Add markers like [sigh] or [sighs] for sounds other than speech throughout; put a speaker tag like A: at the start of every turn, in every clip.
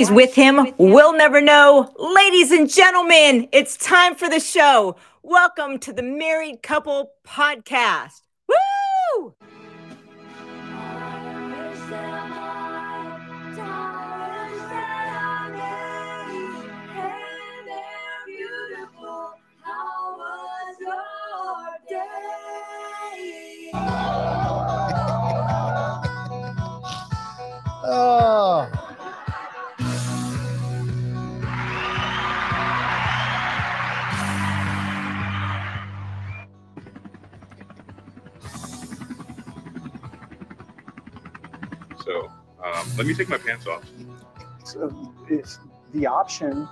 A: He's with him. We'll never know. Ladies and gentlemen, it's time for the show. Welcome to the Married Couple Podcast. Woo!
B: Let me take my pants off.
C: So it's, the option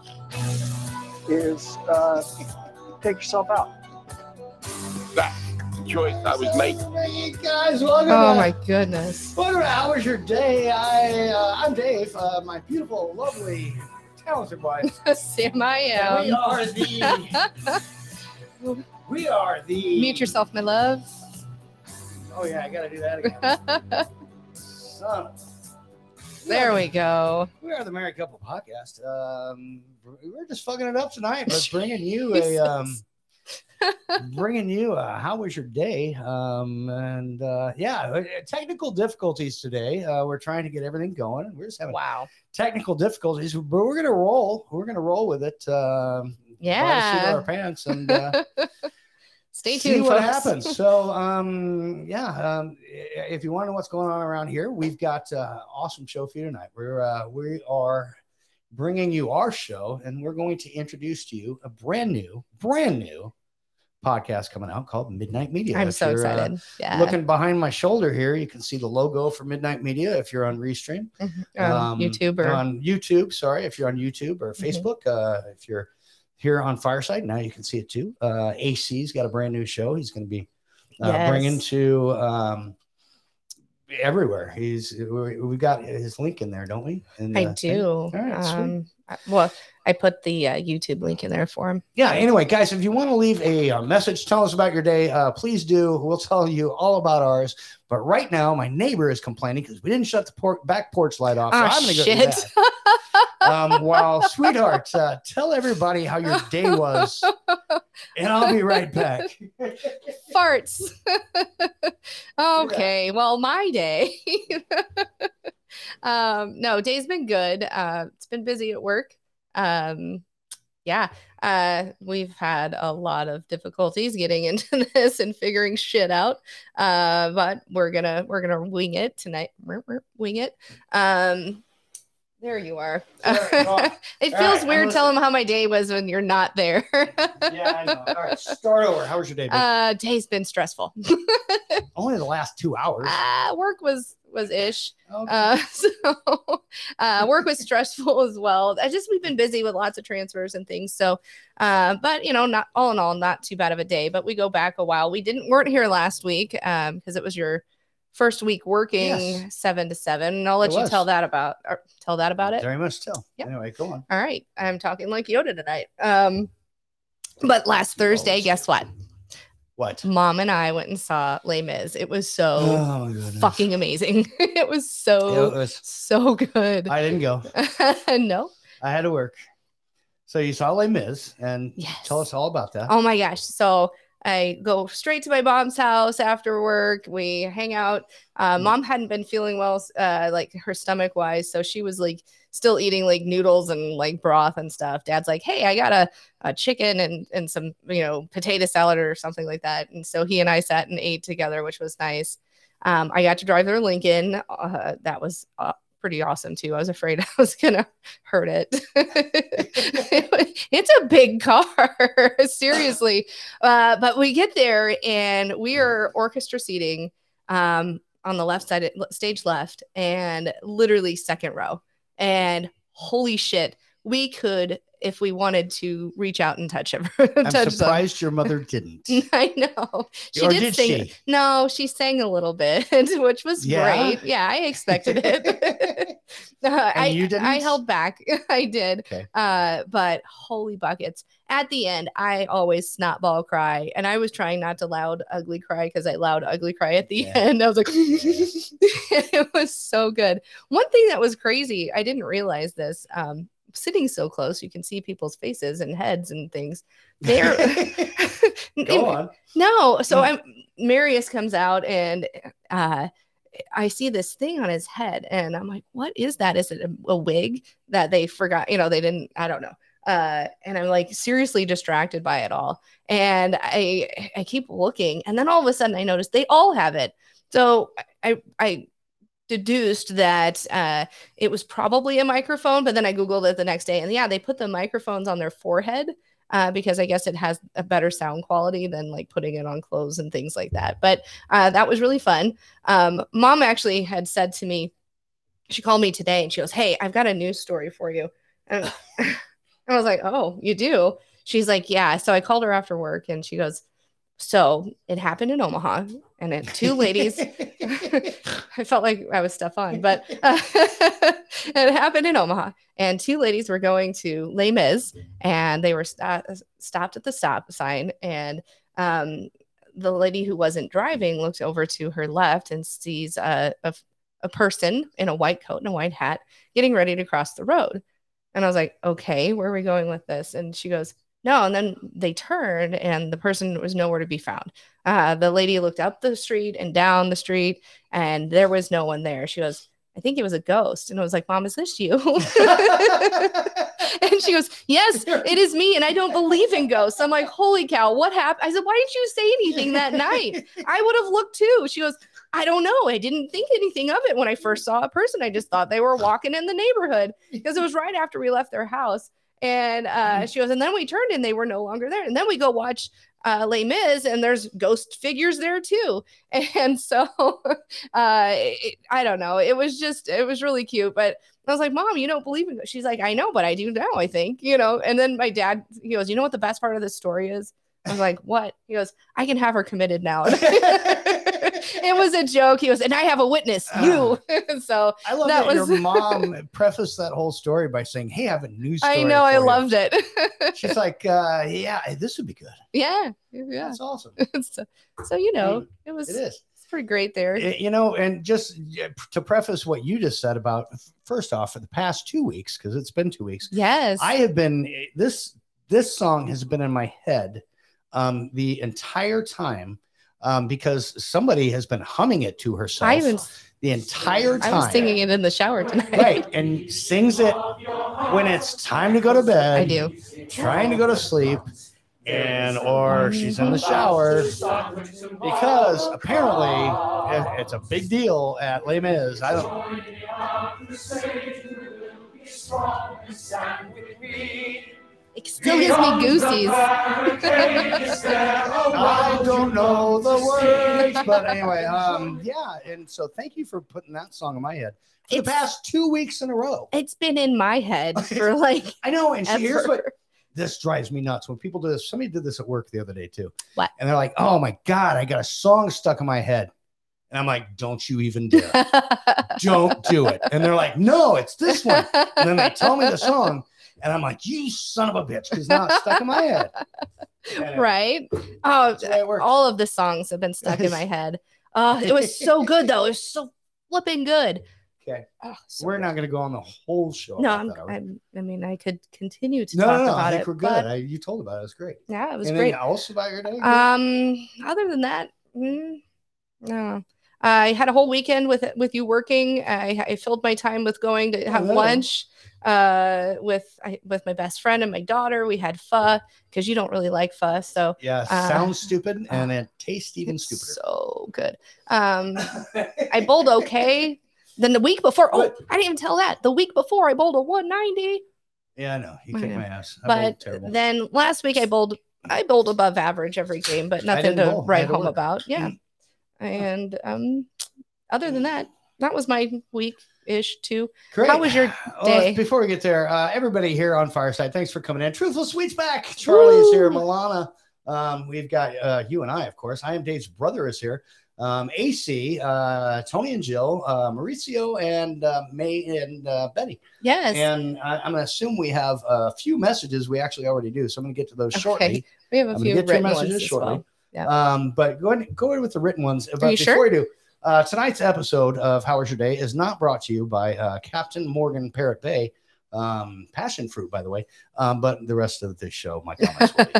C: is uh, take yourself out.
D: That's the choice I was making.
E: Hey guys, welcome.
F: Oh
E: to,
F: my goodness.
E: What to How Was Your Day? I uh, I'm Dave. Uh, my beautiful, lovely, talented wife. [laughs]
F: Sam, I
E: And we are the. [laughs] we are the.
F: Mute yourself, my love.
E: Oh yeah, I gotta do that again. [laughs] Son.
F: There we go.
E: We are the Married Couple Podcast. Um, we're just fucking it up tonight. We're [laughs] bringing you a um, [laughs] bringing you a how was your day? Um, and uh, yeah, uh, technical difficulties today. Uh, we're trying to get everything going. We're just having
F: Wow.
E: technical difficulties, but we're gonna roll. We're gonna roll with it. Um,
F: Yeah.
E: our pants and uh, [laughs]
F: Stay tuned.
E: see what
F: folks.
E: happens. [laughs] So, um, yeah, um, if you want to know what's going on around here, we've got uh, awesome show for you tonight. We're uh, we are bringing you our show, and we're going to introduce to you a brand new, brand new podcast coming out called Midnight Media.
F: I'm
E: If
F: so
E: uh,
F: excited. yeah.
E: Looking behind my shoulder here, you can see the logo for Midnight Media. If you're on Restream,
F: um,
E: um,
F: YouTube or
E: on YouTube. Sorry, if you're on YouTube or
F: Mhm.
E: Facebook. Uh, if you're here on Fireside, now you can see it too. Uh, AC's got a brand new show. He's going to be uh,
F: Yes.
E: bringing to um, everywhere. He's we, got his link in there, don't we? In
F: I do.
E: All right,
F: um, well, I put the uh, YouTube link in there for him.
E: Yeah. Anyway, guys, if you want to leave a, uh message, tell us about your day. Uh, please do. We'll tell you all about ours. But right now, my neighbor is complaining because we didn't shut the por- back porch light off. So
F: Ah,
E: I'm going to go do. [laughs] um, while sweetheart, uh, tell everybody how your day was, [laughs] and I'll be right back. [laughs]
F: Farts. [laughs] okay. Well, my day. um, no, day's been good. Uh, it's been busy at work. Um, yeah. Uh, we've had a lot of difficulties getting into this and figuring shit out. Uh, but we're gonna we're gonna wing it tonight. Wing it. Um, there you are.
E: Well, [laughs]
F: it feels
E: right,
F: weird telling them how my day was when you're not there. [laughs]
E: yeah, I know. All right, start over. How was your day? babe?
F: Uh, day's been stressful. [laughs]
E: Only the last two hours.
F: uh, work was was ish.
E: Okay.
F: Uh, so uh, work was stressful as well. I just we've been busy with lots of transfers and things. So, uh, but you know, not all in all, not too bad of a day. But we go back a while. We didn't weren't here last week um because it was your first week working
E: Yes.
F: seven to seven. And I'll let
E: It
F: you
E: was.
F: tell that about or tell that about it.
E: Very much still.
F: Yep.
E: Anyway, go on.
F: All right, I'm talking like Yoda tonight. Um, but last Thursday, guess what?
E: What?
F: Mom and I went and saw Les Mis. It was so
E: Oh,
F: fucking amazing. [laughs] it was so
E: It
F: so
E: was-
F: so good.
E: I didn't go. [laughs]
F: no.
E: I had to work. So you saw Les Mis, and
F: Yes.
E: tell us all about that.
F: Oh my gosh. So I go straight to my mom's house after work. We hang out. Uh,
E: Mm.
F: mom hadn't been feeling well, uh, like her stomach wise. So she was like still eating like noodles and like broth and stuff. Dad's like, Hey, I got a, a chicken and, and some, you know, potato salad or something like that. And so he and I sat and ate together, which was nice. Um, I got to drive their Lincoln. Uh, that was uh, pretty awesome too. I was afraid [laughs] I was gonna hurt it. [laughs] it's a big car, [laughs] seriously. Uh, but we get there and we are orchestra seating um, on the left side, stage left, and literally second row. And holy shit, we could, if we wanted to, reach out and touch her. [laughs]
E: I'm
F: touch them.
E: surprised your mother [laughs] didn't.
F: I know. She
E: Or
F: did,
E: did
F: sing.
E: she?
F: No, she sang a little bit, [laughs] which was
E: Yeah?
F: great. Yeah, I expected it. Uh, I,
E: you didn't?
F: I held back. I did.
E: Okay.
F: Uh, but holy buckets. At the end, I always snotball cry. And I was trying not to loud ugly cry because I loud ugly cry at the
E: Yeah.
F: end. I was like, it was so good. One thing that was crazy, I didn't realize this. Um, sitting so close, you can see people's faces and heads and things. [laughs] They're [laughs] [laughs]
E: Go on.
F: no, so
E: Mm.
F: I'm Marius comes out and uh I see this thing on his head and I'm like, what is that? Is it a, a wig that they forgot? You know, they didn't, I don't know. Uh, and I'm like seriously distracted by it all. And I I keep looking, and then all of a sudden I notice they all have it. So I I deduced that uh it was probably a microphone, but then I Googled it the next day, and yeah, they put the microphones on their forehead uh, because I guess it has a better sound quality than like putting it on clothes and things like that. But uh, that was really fun. Um, Mom actually had said to me, she called me today and she goes, Hey, I've got a news story for you. And [laughs] I was like, Oh, you do? She's like, Yeah. So I called her after work and she goes, So it happened in Omaha and it, two ladies. [laughs] [laughs] I felt like I was Stefan, but [laughs] uh, it happened in Omaha. And two ladies were going to Les Mis and they were sta- stopped at the stop sign. And um, the lady who wasn't driving looked over to her left and sees a, a, a person in a white coat and a white hat getting ready to cross the road. And I was like, okay, where are we going with this? And she goes, no. And then they turned and the person was nowhere to be found. Uh, the lady looked up the street and down the street and there was no one there. She goes, I think it was a ghost. And I was like, Mom, is this you? [laughs] and she goes, Yes, it is me. And I don't believe in ghosts. I'm like, Holy cow, what happened? I said, Why didn't you say anything that night? I would have looked too. She goes, I don't know. I didn't think anything of it when I first saw a person. I just thought they were walking in the neighborhood because it was right after we left their house. And uh, she goes, and then we turned and they were no longer there. And then we go watch uh, Les Mis and there's ghost figures there too. [laughs] And so [laughs] uh, it, I don't know. It was just, it was really cute. But I was like, Mom, you don't believe in ghosts. She's like, I know, but I do now, I think, you know. And then my dad, he goes, You know what the best part of this story is? I was like, What? He goes, I can have her committed now. [laughs] it was a joke. He was, And I have a witness, you. [laughs] so
E: I love
F: That
E: that,
F: was-
E: your [laughs] mom prefaced that whole story by saying, "Hey, I have a news story."
F: I know, I
E: you."
F: loved it.
E: She's [laughs] like, uh, "Yeah, this would be good."
F: yeah. Yeah.
E: That's awesome.
F: so, so, you know, it was
E: It is.
F: it's pretty great there.
E: Eh, you know, and just to preface what you just said about first off, for the past two weeks, because it's been two weeks,
F: yes.
E: I have been eh, this this song has been in my head um, the entire time um, because somebody has been humming it to herself
F: I even
E: the entire time.
F: I was singing it in the shower tonight.
E: right and sings it when it's time to go to bed
F: I do.
E: trying to go to sleep and or she's in the shower because apparently it- it's a big deal at Les Mis. I don't
F: It still gives me goosies. [laughs]
E: I don't know the words, but anyway, um, yeah. And so thank you for putting that song in my head for the
F: It's-
E: past two weeks in a row.
F: it's been in my head [laughs] for like
E: I know, and see, here's what
F: ever.
E: this drives me nuts when people do this. Somebody did this at work the other day too.
F: What?
E: And they're like, "Oh my god, I got a song stuck in my head," and I'm like, "Don't you even dare! [laughs] Don't do it!" And they're like, "No, it's this one." And then they tell me the song, and I'm like, "You son of a bitch!" Because now it's stuck in my head. [laughs] Anyway,
F: right? Oh,
E: That's the way it works.
F: all of the songs have been stuck in my [laughs] head. Oh, it was so good though. It was so flipping good.
E: Okay.
F: Oh, so
E: We're
F: good.
E: not going to go on the whole show.
F: No, I'm,
E: that.
F: I'm. I mean, I could continue to
E: no,
F: talk
E: no, no.
F: about
E: I think
F: it.
E: we're good.
F: but,
E: I, you told about it. It was great.
F: yeah, it was
E: Anything
F: great.
E: else about your day?
F: Um, other than that, mm, no. I had a whole weekend with with you working. I, I filled my time with going to have lunch uh with I, with my best friend and my daughter. We had pho because you don't really like pho, so
E: yeah,
F: uh,
E: sounds stupid [laughs] and it tastes even stupider.
F: so good. Um, I bowled okay. Then the week before, oh? I didn't even tell that. The week before, I bowled a 190.
E: Yeah, I know. You
F: I
E: kicked my ass. I
F: But
E: terrible.
F: then last week, I bowled. I bowled above average every game, but nothing to
E: bowl.
F: Write home about. Yeah, and um, other than that, that was my week. ish too.
E: Great.
F: How was your [sighs]
E: Well,
F: day?
E: before we get there, uh, everybody here on Fireside, thanks for coming in. Truthful Sweets back. Charlie is here. Milana. Um, we've got uh, you and I, of course. I am Dave's brother is here. Um, AC, uh, Tony and Jill, uh, Mauricio, and uh, May and uh, Betty.
F: Yes.
E: And I, I'm going to assume we have a few messages. We actually already do. So I'm going to get to those
F: Okay.
E: shortly.
F: we have a
E: I'm
F: few
E: get to your
F: written
E: messages shortly.
F: well. Yeah.
E: Um, but go ahead, go ahead with the written ones. But
F: you
E: before
F: sure?
E: we do, uh, tonight's episode of How Was Your Day is not brought to you by uh, Captain Morgan Parrot Bay, um, passion fruit, by the way. Um, but the rest of the show, my comments will be.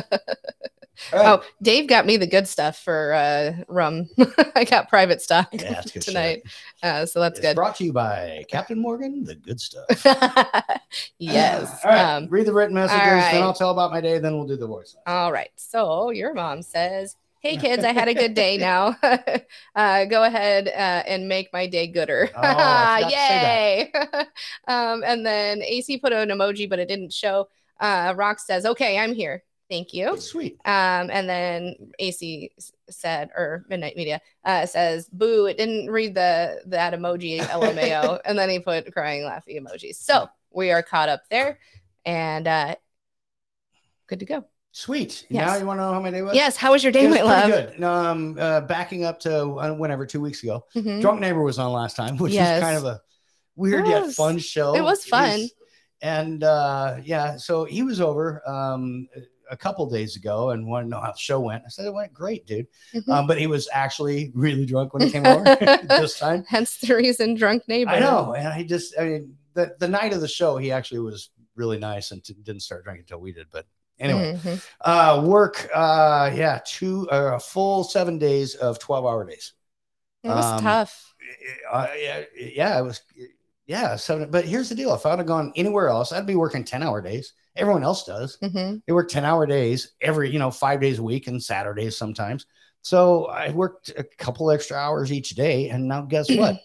E: Right.
F: Oh, Dave got me the good stuff for uh, rum. [laughs] I got private stock
E: Yeah,
F: tonight, uh, so that's
E: It's
F: good.
E: brought to you by Captain Morgan, the good stuff. [laughs]
F: yes.
E: All right.
F: Um,
E: Read the written messages,
F: right.
E: then I'll tell about my day, then we'll do the voice.
F: all right. So your mom says, "Hey kids, I had a good day. Now, [laughs] uh, go ahead uh, and make my day gooder.
E: Oh, [laughs]
F: Yay!" [laughs] um, and then AC put an emoji, but it didn't show. Uh, Rock says, "Okay, I'm here. Thank you."
E: Sweet.
F: Um, and then AC said, or Midnight Media uh, says, "Boo! It didn't read the that emoji LMAO." and then he put crying, laughing emojis. So we are caught up there, and uh, good to go.
E: Sweet.
F: Yes.
E: Now you want to know how my day was?
F: Yes. How was your day,
E: It was
F: my love?
E: good. Um, uh, backing up to uh, whenever two weeks ago,
F: Mhm.
E: Drunk Neighbor was on last time, [laughs] which
F: Yes.
E: was kind of a weird
F: It
E: yet fun show.
F: It was fun.
E: and uh, yeah, so he was over um, a couple days ago and wanted to know how the show went. I said it went great, dude.
F: Mhm.
E: Um, but he was actually [laughs] really drunk when he came over [laughs] this time.
F: Hence the reason, drunk neighbor.
E: I know, and I just, I mean, the the night of the show, he actually was really nice and t- didn't start drinking until we did. But anyway,
F: Mhm.
E: uh, work, uh, yeah, two, uh, a full seven days of twelve hour days.
F: it was
E: Um,
F: tough.
E: uh, yeah, yeah, it was, yeah, seven. But here's the deal: if I'd have gone anywhere else, I'd be working ten hour days. Everyone else does.
F: Mhm.
E: They work ten hour days every, you know, five days a week and Saturdays sometimes. So I worked a couple extra hours each day, and now guess [clears throat] what?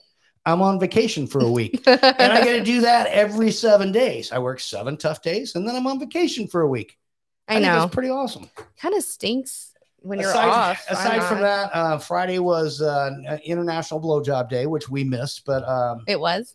E: I'm on vacation for a week, [laughs] and I got to do that every seven days. I work seven tough days, and then I'm on vacation for a week.
F: I
E: think
F: know.
E: that's pretty awesome.
F: Kind of stinks when you're
E: aside,
F: off. I'm
E: aside from
F: not-
E: that, uh, Friday was uh, International Blowjob Day, which we missed, but um,
F: it was.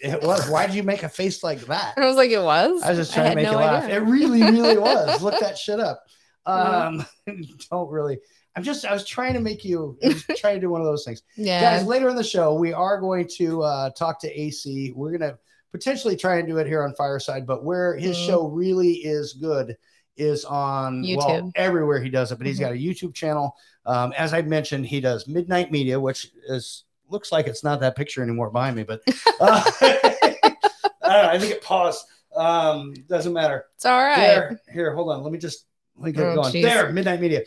E: It was. Why did you make a face like that?
F: I was like, it was.
E: I was just trying to make
F: no
E: you laugh.
F: idea.
E: It really, really [laughs] was. Look that shit up.
F: Mhm.
E: Um, [laughs] don't really. I'm just. I was trying to make you. I [laughs] trying to do one of those things,
F: Yeah.
E: guys. Later in the show, we are going to uh, talk to AC. We're gonna potentially try and do it here on Fireside, but where his
F: Mhm.
E: show really is good is on well,
F: YouTube.
E: everywhere he does it. But he's
F: Mhm.
E: got a YouTube channel. Um, as I mentioned, he does Midnight Media, which is looks like it's not that picture anymore behind me, but [laughs] uh, [laughs] I don't know. I think it paused. Um, doesn't matter.
F: It's all right.
E: There, here, hold on. Let me just let me get it
F: Oh,
E: going.
F: geez.
E: There, Midnight Media.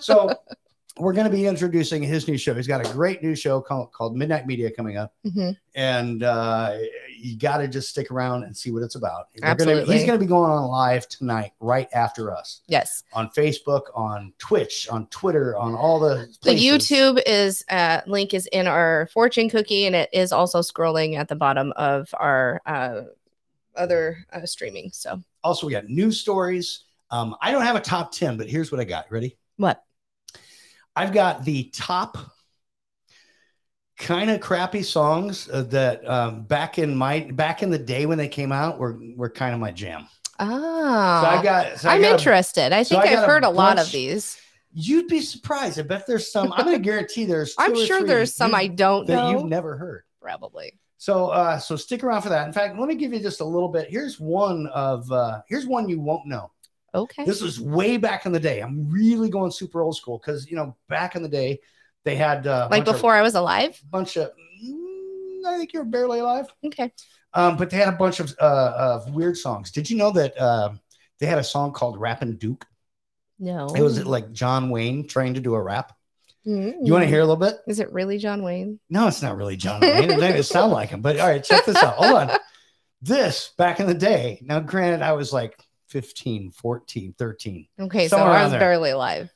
E: so [laughs] we're going to be introducing his new show. He's got a great new show called, called Midnight Media coming up,
F: Mhm.
E: and uh, you got to just stick around and see what it's about. We're gonna-
F: Absolutely.
E: he's going to be going on live tonight, right after us,
F: Yes.
E: on Facebook, on Twitch, on Twitter, on all the
F: The. YouTube is uh, link is in our fortune cookie, and it is also scrolling at the bottom of our uh, other uh, streaming. So
E: Also, we got news stories. Um, I don't have a top ten, but here's what I got. Ready?
F: what?
E: I've got the top kind of crappy songs uh, that um, back in my back in the day when they came out were were kind of my jam.
F: Ah,
E: So I got. So I
F: I'm
E: got
F: interested. I
E: so
F: think
E: I
F: I've heard a lot of these.
E: you'd be surprised. I bet there's some. I'm going to guarantee there's. [laughs]
F: I'm
E: or
F: sure there's some I don't
E: that
F: know.
E: you've never heard.
F: Probably.
E: So uh, so stick around for that. In fact, let me give you just a little bit. Here's one of uh, here's one you won't know.
F: Okay.
E: This was way back in the day. I'm really going super old school because you know back in the day they had uh,
F: like
E: bunch of-
F: before I was alive.
E: bunch of. mm, I think you're barely alive.
F: Okay.
E: Um, but they had a bunch of uh, of weird songs. Did you know that um they had a song called Rappin' Duke?
F: No.
E: It was like John Wayne trying to do a rap.
F: Mm.
E: You want to hear a little bit?
F: Is it really John Wayne?
E: No, it's not really John Wayne. It doesn't sound like him. But all right, check this out. Hold on. [laughs] This back in the day. Now, granted, I was like 15, 14, 13.
F: Okay, so I was
E: there.
F: barely alive.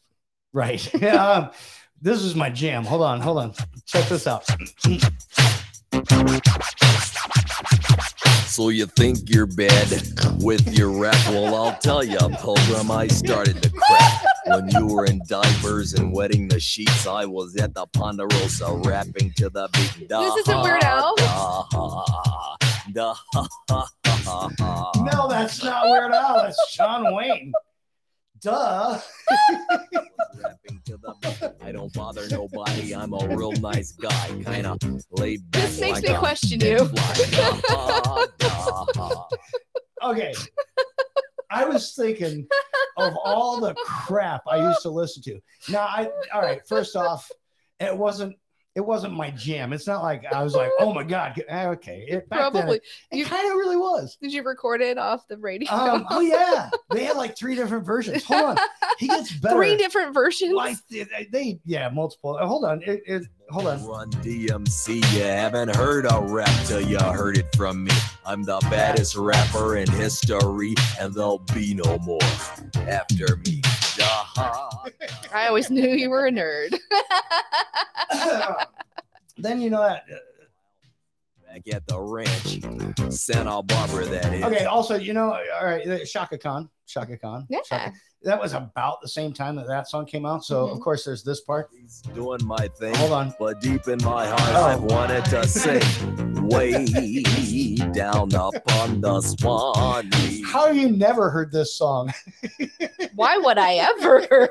E: Right. [laughs] Yeah, um, this is my jam. Hold on, hold on. Check this out.
G: So you think you're bad with your rap? Well, I'll tell you, Pilgrim, I started to crap. When you were in diapers and wetting the sheets, I was at the Ponderosa rapping to the beat.
F: This isn't Weird Al?
G: Da, da, da, [laughs]
E: No, that's not Weird Al. That's Sean Wayne. Duh.
G: rapping to the beat. I don't bother nobody. I'm a real nice guy, kind of laid back.
F: This makes
G: like
F: me
G: a
F: question you.
E: Okay. I was thinking of all the crap I used to listen to. Now, I all right. First off, it wasn't it wasn't my jam. It's not like I was like, oh my god. Okay, [laughs] it, back then,
F: Probably.
E: it,
F: You-
E: kind of really was.
F: Did you record it off the radio?
E: Um, oh yeah, [laughs] they had like three different versions. Hold on, he gets [laughs] better.
F: Three different versions.
E: Like they, they- yeah, multiple. Hold on, it, it, hold on.
G: Run DMC, you haven't heard a rap till you heard it from me. I'm the baddest rapper in history, and there'll be no more after me. Da-ha. [laughs]
F: I always knew you were a nerd. [laughs] [laughs]
E: then you know that.
G: Back at the ranch, Santa Barbara, that is.
E: Okay. Also, you know, all right, Chaka Khan, Chaka Khan.
F: Yeah.
E: Shaka- that was about the same time that that song came out. So of
F: Mhm.
E: course, there's this part.
G: He's doing my thing,
E: Hold on.
G: but deep in my heart,
E: Oh.
G: I've wanted to [laughs] sing way down up on the Swanee.
E: How have you never heard this song? [laughs]
F: Why would I ever?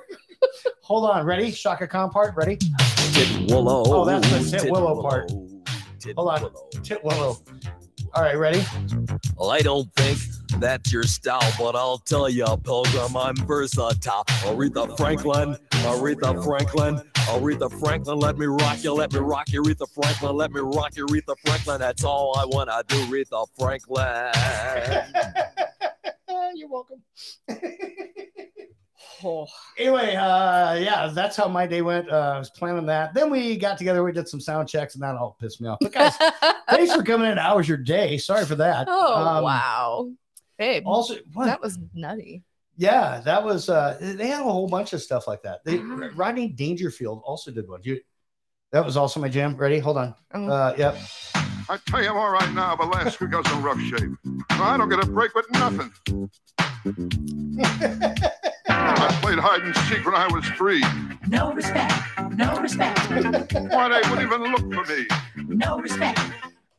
E: Hold on. Ready? Chaka Khan part. Ready?
G: Tit Willow.
E: Oh, that's the Tit Willow part.
G: Tit
E: Hold on.
G: Willow.
E: Tit Willow. All right. Ready?
G: Well, I don't think that's your style, but I'll tell you, Pilgrim, I'm versatile. Aretha Franklin, Aretha Franklin, Aretha Franklin, let me rock you, let me rock you, Aretha Franklin, let me rock you, Aretha Franklin. That's all I wanna do, Aretha Franklin. [laughs]
E: You're welcome. [laughs]
F: Oh.
E: anyway, uh, yeah, that's how my day went. Uh, I was planning that. Then we got together, we did some sound checks, and that all pissed me off. But guys, [laughs] thanks for coming in. How was your day? Sorry for that.
F: oh
E: Um,
F: wow, babe,
E: Also, what?
F: that was nutty.
E: yeah, that was. Uh, they had a whole bunch of stuff like that. They,
F: Ah.
E: Rodney Dangerfield also did one. You, that was also my jam. Ready? Hold on.
F: Oh.
E: Uh, yep.
H: I tell you I'm all right now, but last week I was in rough shape. I don't get a break with nothing. [laughs] I played hide and seek when I was three.
I: No respect. No respect.
H: Why they wouldn't even look for me.
I: No respect.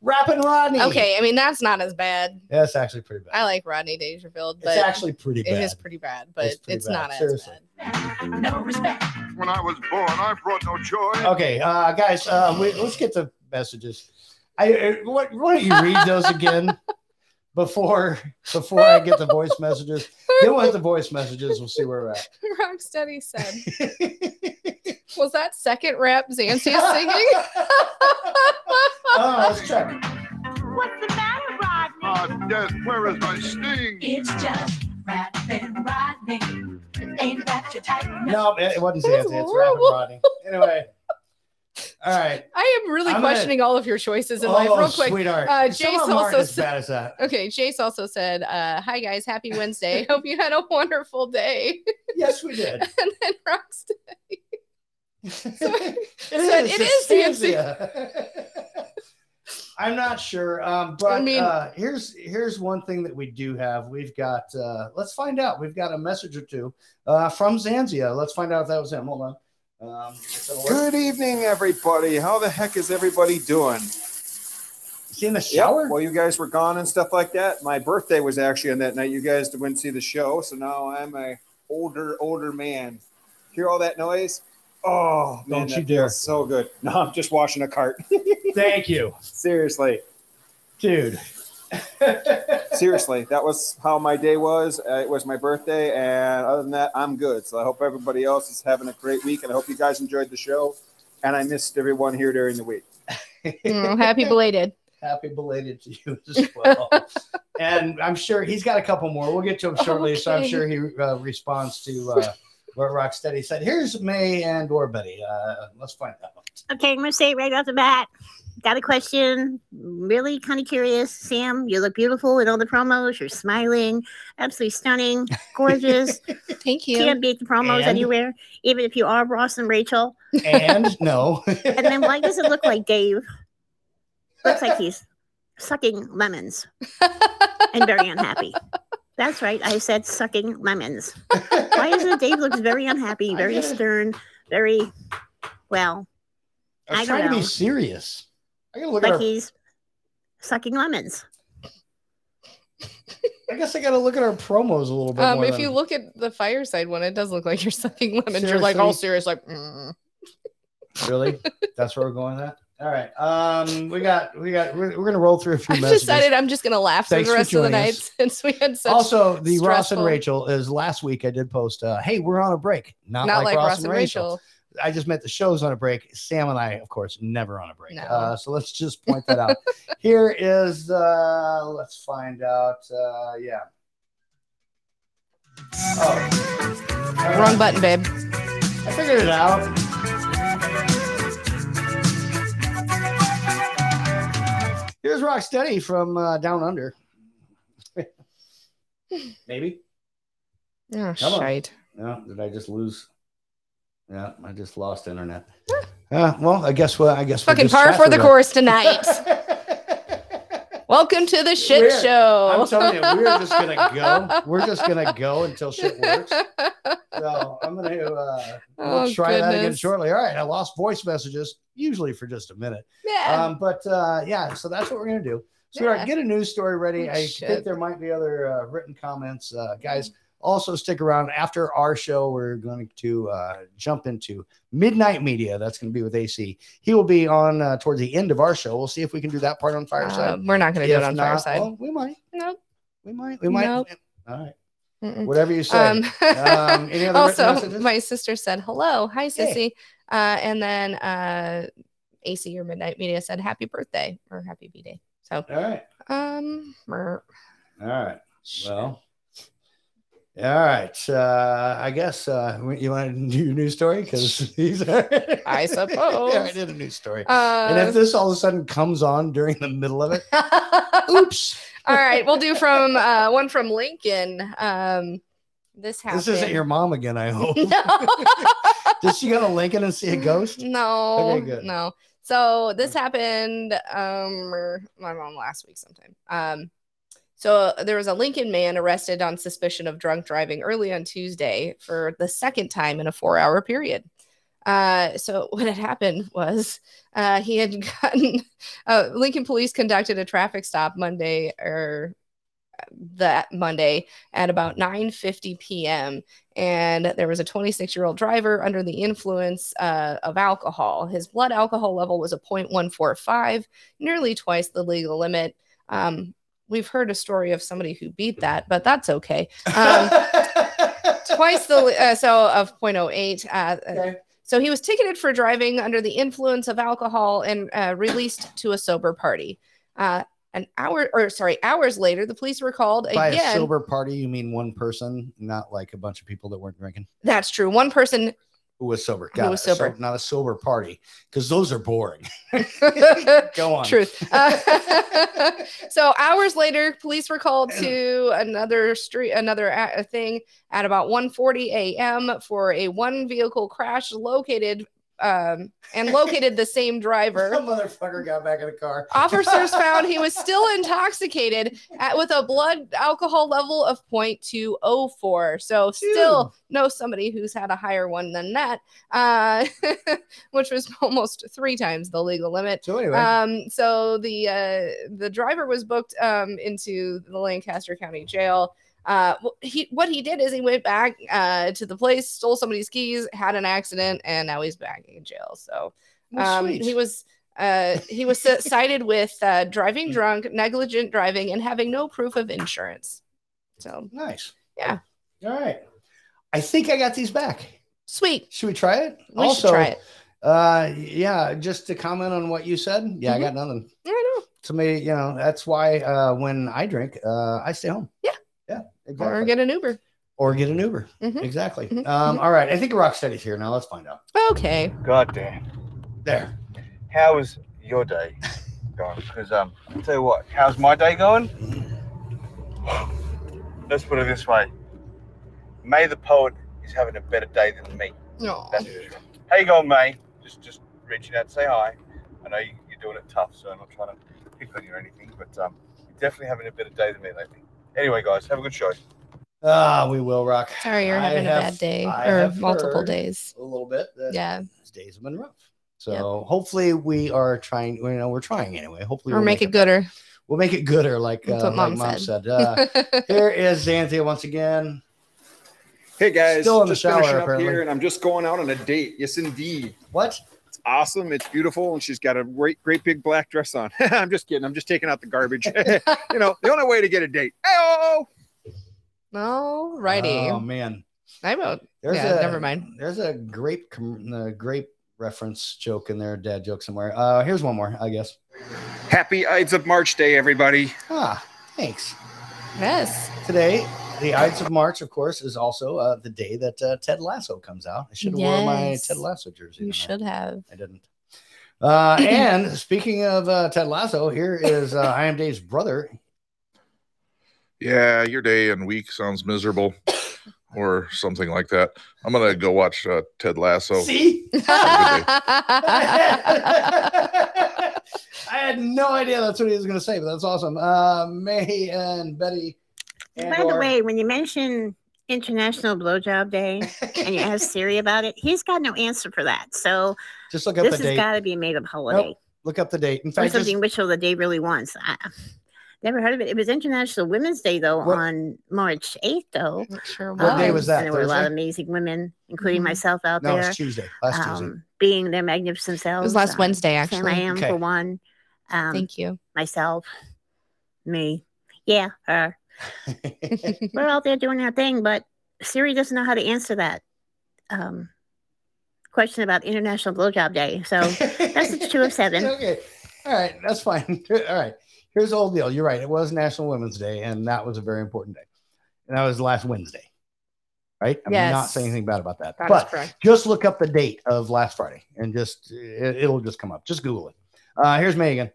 E: Rapping Rodney.
F: Okay, I mean that's not as bad.
E: That's actually pretty bad.
F: I like Rodney Dangerfield, but
E: it's actually pretty bad.
F: it is pretty bad. But
E: It's
F: it's,
E: bad,
F: not
E: seriously.
F: as bad.
I: No respect.
H: When I was born, I brought no joy.
E: Okay, uh, guys, uh, we, let's get the messages. I uh, what, why don't you read those again [laughs] before [laughs] before I get the voice messages? Then we'll the voice messages. We'll see where we're at. [laughs]
F: Rocksteady said, "Was that second rap Xantia singing?"
E: oh, [laughs] let's check.
I: What's the matter, Rodney?
H: Ah, death, where is my sting?
I: It's just rapping Rodney. Ain't that your type?
E: No, it it wasn't
F: That's
E: Xanthi. It's Rapping
F: horrible.
E: Rodney. Anyway, all right.
F: I am really
E: I'm gonna-
F: questioning all of your choices in
E: oh,
F: life. Real quick,
E: sweetheart.
F: uh, Jace also
E: as
F: said-
E: bad as that.
F: Okay, Jace also said, uh, "Hi guys, happy Wednesday. [laughs] Hope you had a wonderful day."
E: Yes, we did. [laughs]
F: and then Rocksteady [laughs]
E: it
F: said,
E: is.
F: "It is
E: it's
F: Xanthi."
E: I'm not sure, um, but
F: I mean-
E: uh, here's here's one thing that we do have. We've got. Uh, let's find out. We've got a message or two uh, from Zanzia. Let's find out if that was him. Hold on. Um, if it'll work.
J: Good evening, everybody. How the heck is everybody doing?
E: Is he in the
J: Yep,
E: shower?
J: Well, you guys were gone and stuff like that. My birthday was actually on that night. You guys went see the show, so now I'm a older, older man. Hear all that noise? Oh, man,
E: Don't you
J: that
E: dare.
J: So good. No, I'm just washing a cart. [laughs]
E: Thank you,
J: Seriously,
E: dude. [laughs]
J: seriously, that was how my day was. Uh, it was my birthday, and other than that, I'm good. So I hope everybody else is having a great week, and I hope you guys enjoyed the show. And I missed everyone here during the week. [laughs]
F: Mm, happy belated.
E: Happy belated to you [laughs] as well. and I'm sure he's got a couple more. We'll get to him shortly. So I'm sure he uh, responds to uh, what Rocksteady said. Here's May and or Betty. Uh, let's find out.
K: Okay, I'm gonna say it right off the bat. Got a question. Really kind of curious. Sam, you look beautiful in all the promos. You're smiling, absolutely stunning, [laughs] gorgeous.
F: Thank you.
K: Can't beat the promos
E: And?
K: anywhere, even if you are Ross and Rachel.
E: And [laughs] no.
K: And then why does it look like Dave? Looks like he's sucking lemons and very unhappy. That's right. I said sucking lemons. Why is it Dave looks very unhappy, very stern, very well,
E: I was
K: I
E: trying to be serious. I gotta look at
K: like
E: our,
K: he's sucking lemons.
E: I guess I gotta look at our promos a little bit
F: Um,
E: more.
F: if
E: than-
F: you look at the fireside one, it does look like you're [laughs] sucking lemons. You're like all serious, like. "Mm."
E: really, [laughs] that's where we're going At. All right. Um, we got we got we're, we're gonna roll through a few [laughs]
F: I've
E: messages.
F: decided I'm just gonna laugh through
E: Thanks
F: the
E: for
F: rest of the night
E: us.
F: since we had such.
E: also, the Ross and Rachel is last week. I did post, uh, "Hey, we're on a break." Not,
F: not
E: like, Ross, and Rachel.
F: Rachel.
E: I just meant the show's on a break. Sam and I, of course, never on a break.
F: No.
E: Uh, so let's just point that out. [laughs] Here is, uh, let's find out. Uh, yeah. Oh,
F: Wrong button, babe.
E: I figured it out. Here's Rocksteady from uh, Down Under. Maybe.
F: Oh,
E: Come on.
F: shite.
E: No, did I just lose? Yeah, I just lost internet. Uh, well, I guess what I guess we'll
F: Fucking par for the
E: that.
F: course tonight. [laughs] Welcome to the shit
E: We're-
F: show.
E: I'm telling you, we're just gonna [laughs] go. We're just gonna go until shit works. So I'm gonna uh, we'll
F: Oh,
E: try that again shortly. All right, I lost voice messages, usually for just a minute.
F: Yeah.
E: Um, but uh, yeah, so that's what we're gonna do. So
F: Yeah.
E: get a news story ready.
F: Oh,
E: I
F: shit.
E: think there might be other uh, written comments, uh, guys. Also, stick around after our show. We're going to uh, jump into Midnight Media. That's going to be with AC. He will be on uh, towards the end of our show. We'll see if we can do that part on Fireside.
F: Uh, we're not going to do it on
E: not,
F: Fireside.
E: well, we might.
F: Nope.
E: We might. We might.
F: Nope.
E: All right.
F: Mm-mm.
E: Whatever you say.
F: Um,
E: Um, any other [laughs]
F: also, my sister said hello, hi
E: Hey.
F: sissy, uh, and then uh, AC or Midnight Media said happy birthday or happy b day. So,
E: All right.
F: um, mer-
E: All right. Well. All right. Uh, I guess uh, you want to do your news story because [laughs] these are. [laughs]
F: I suppose.
E: yeah, I did a news story.
F: Uh,
E: and if this all of a sudden comes on during the middle of it, [laughs] oops.
F: all right, we'll do from uh, one from Lincoln. Um, this happened.
E: This isn't your mom again, I hope.
F: no.
E: Did she go to Lincoln and see a ghost?
F: No,
E: Okay, good.
F: no. So this happened um my mom last week sometime. Um so there was a Lincoln man arrested on suspicion of drunk driving early on Tuesday for the second time in a 4-hour period. Uh so [laughs] what had happened was uh he had [laughs] gotten uh Lincoln police conducted a traffic stop Monday or that Monday at about 9:50 p.m. and there was a 26-year-old driver under the influence uh, of alcohol. His blood alcohol level was a 0.145, nearly twice the legal limit. Um, we've heard a story of somebody who beat that, but that's okay. [laughs] Um, twice the uh, so of 0.08. Uh,
E: Okay.
F: So he was ticketed for driving under the influence of alcohol and uh, released to a sober party. Uh, an hour, or sorry, hours later, the police were called
E: By a sober party, you mean one person, not like a bunch of people that weren't drinking
F: That's true. One person
E: who was sober.
F: Who was
E: it. So not a sober party, because those are boring. [laughs] Go on.
F: Truth. Uh, [laughs] so hours later, police were called to another street, another a- thing at about 1:40 a.m. for a one vehicle crash located um, and located the same driver. [laughs]
E: That motherfucker got back in the car.
F: Officers [laughs] found he was still intoxicated at, with a blood alcohol level of 0.204. So still know somebody who's had a higher one than that, uh, [laughs] which was almost three times the legal limit.
E: So anyway,
F: Um, so the uh, the driver was booked um, into the Lancaster County Jail. Uh, he what he did is he went back uh, to the place, stole somebody's keys, had an accident, and now he's back in jail. So um, he was uh, he was cited with uh, driving drunk, negligent driving, and having no proof of insurance. So
E: nice.
F: yeah,
E: All right. I think I got these back.
F: sweet.
E: Should we try it?
F: We should try it.
E: Uh, yeah, just to comment on what you said. Yeah, I got nothing.
F: Yeah, I know.
E: Somebody, you know, that's why uh, when I drink, uh, I stay home.
F: Yeah.
E: Yeah.
F: Or get an Uber.
E: Or get an Uber.
F: Mhm.
E: Exactly.
F: Mhm.
E: Um, all right. I think Rocksteady's here now. Let's find out.
F: Okay.
L: God damn.
E: There.
L: How was your day going? Because um, I'll tell you what, how's my day going? Let's put it this way. May the poet is having a better day than me.
F: No.
L: That's for sure. How you going, May? Just just reaching out to say hi. I know you, you're doing it tough, so I'm not trying to pick on you or anything, but um, you're definitely having a better day than me lately. Anyway, guys, have a good show.
E: Ah, we will rock.
F: Sorry, you're having a
E: have-
F: bad day
E: I
F: or
E: have
F: multiple
E: heard
F: days.
E: A little bit. that
F: Yeah.
E: These days have been rough. So hopefully we are trying. You know, we're trying anyway. Hopefully
F: Or
E: we'll
F: make it gooder.
E: We'll make it gooder, like,
F: That's
E: uh,
F: what
E: like
F: Mom
E: mom
F: said.
E: said. Uh, [laughs] here is Xanthia once again.
J: Hey guys,
E: Still in the
J: just finishing
E: shower,
J: up
E: apparently.
J: here, and I'm just going out on a date. Yes, indeed.
E: What?
J: It's awesome. It's beautiful, and she's got a great, great big black dress on. [laughs] I'm just kidding. I'm just taking out the garbage. [laughs] [laughs] you know, the only way to get a date. Hey,
F: No, righty.
E: Oh man,
F: I wrote.
E: there's
F: yeah,
E: a
F: never mind.
E: There's a grape, com- uh, grape reference joke in there, dad joke somewhere. Uh, here's one more, I guess.
J: Happy Ides of March Day, everybody.
E: Ah, thanks.
F: Yes.
E: Today, the Ides of March, of course, is also uh, the day that uh, Ted Lasso comes out. I should have worn my Ted Lasso jersey.
F: You
E: tonight.
F: should have.
E: I didn't. Uh, and [laughs] speaking of uh, Ted Lasso, here is uh, I am Dave's brother.
B: Yeah, your day and week sounds miserable, or something like that. I'm gonna go watch uh, Ted Lasso.
E: See? [laughs] I had no idea that's what he was going to say, but that's awesome. Uh, May and Betty. And
K: By the
E: or-
K: way, when you mention International Blowjob Day and you ask Siri [laughs] about it, he's got no answer for that. So
E: just look up
K: this
E: the
K: has
E: date.
K: got to be a made up holiday
E: Nope. Look up the date. In
K: or
E: fact, just,
K: something which the day really wants. I, never heard of it. It was International Women's Day though
E: What-
K: on March 8th though.
F: Not sure
E: What day was that,
K: And there were a lot
E: Thursday?
K: of amazing women, including
F: Mhm.
K: myself out
E: no,
K: there.
E: it's Tuesday. Last Tuesday.
K: um, being their magnificent selves.
F: It was last
K: uh,
F: Wednesday,
K: Sam
F: actually.
K: I am
E: Okay.
K: for one. Um,
F: Thank you.
K: myself, me, yeah, her. [laughs] We're out there doing our thing, but Siri doesn't know how to answer that um, question about International Blowjob Day. So that's the two of seven. [laughs]
E: okay. All right. That's fine. [laughs] All right. Here's the whole deal. You're right. It was National Women's Day, and that was a very important day. And that was last Wednesday. Right? I'm not saying anything bad about that.
F: That is
E: but just look up the date of last Friday and just it, it'll just come up. Just Google it. Uh, here's Megan.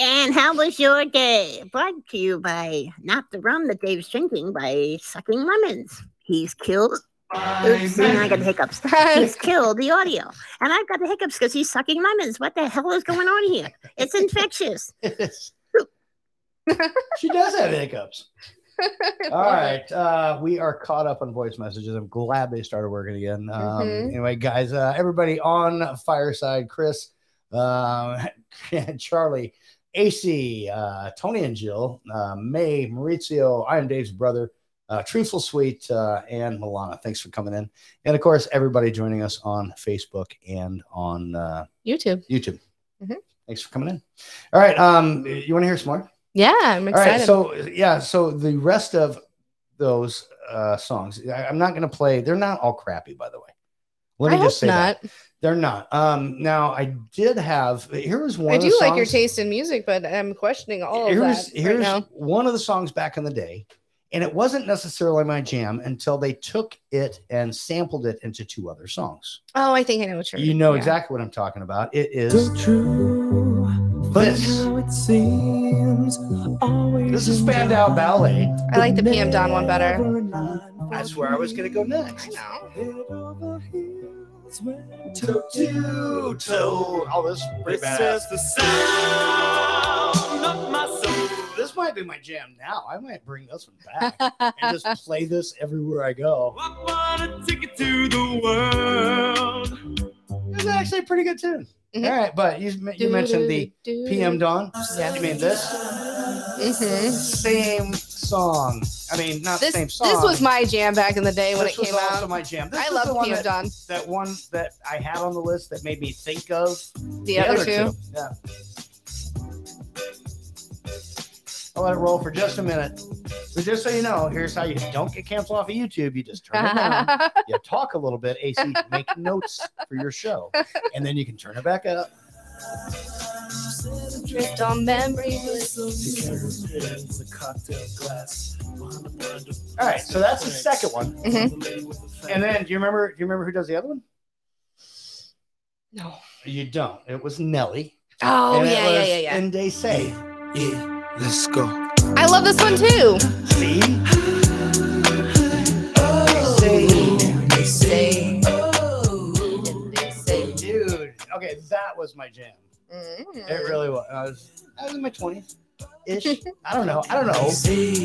K: And how was your day? Brought to you by not the rum that Dave's drinking, by sucking lemons. He's killed. Oops, now I got the hiccups. [laughs] He's killed the audio. And I've got the hiccups because he's sucking lemons. What the hell is going on here? It's infectious. [laughs]
E: she does have hiccups. [laughs] All right. Uh, we are caught up on voice messages. I'm glad they started working again. Um,
F: Mhm.
E: Anyway, guys, uh, everybody on Fireside, Chris, uh, Charlie, AC, uh, Tony and Jill, uh, May, Maurizio, I am Dave's brother, uh, Truthful Sweet, uh, and Milana. Thanks for coming in. And of course, everybody joining us on Facebook and on uh,
F: YouTube.
E: YouTube.
F: Mhm.
E: Thanks for coming in. All right. Um, you want to hear some more?
F: Yeah, I'm excited.
E: right, so yeah, so the rest of those uh, songs, I, I'm not going to play. They're not all crappy, by the way. Let me
F: I
E: just say
F: not.
E: that they're not. Um, now I did have. Here was one.
F: I
E: of the
F: do like your taste in music, but I'm questioning all of
E: Here's
F: that right
E: here's
F: now.
E: one of the songs back in the day, and it wasn't necessarily my jam until they took it and sampled it into two other songs.
F: Oh, I think I know what you're.
E: You know
F: yeah.
E: exactly what I'm talking about. It is this. This is Spandau Ballet.
F: I like the PM Dawn one better.
E: That's where I was going to go next. Toe to toe. Oh, this is pretty badass. This might be my jam now. I might bring this one back and just [laughs] play this everywhere I go. I want a ticket to the world. It's actually a pretty good tune.
F: Mhm.
E: All right, but you, you mentioned the PM Dawn.
F: Yeah.
E: You mean this?
F: Mm-hmm.
E: Same song. I mean, not
F: This,
E: the same song.
F: this was my jam back in the day when
E: This
F: it came
E: was also
F: out.
E: my jam. This
F: I love
E: the
F: PM
E: that,
F: Dawn.
E: that one that I had on the list that made me think of
F: The, other, two.
E: Yeah. I'll let it roll for just a minute. So just so you know, here's how you don't get canceled off of YouTube. You just turn it down. [laughs] you talk a little bit, AC, make notes for your show, and then you can turn it back up.
F: Drift on memory.
E: All right, so that's the second one.
F: Mhm.
E: And then, do you remember? Do you remember who does the other one?
F: No.
E: You don't. It was Nelly.
F: Oh
E: and it
F: yeah, yeah, yeah, yeah.
E: And they say,
G: Yeah, let's go.
F: I love this one too.
E: "See, dude." Okay, that was my jam. Mm. It really was. I was, I was in my twenties ish. [laughs] I don't know. I don't know.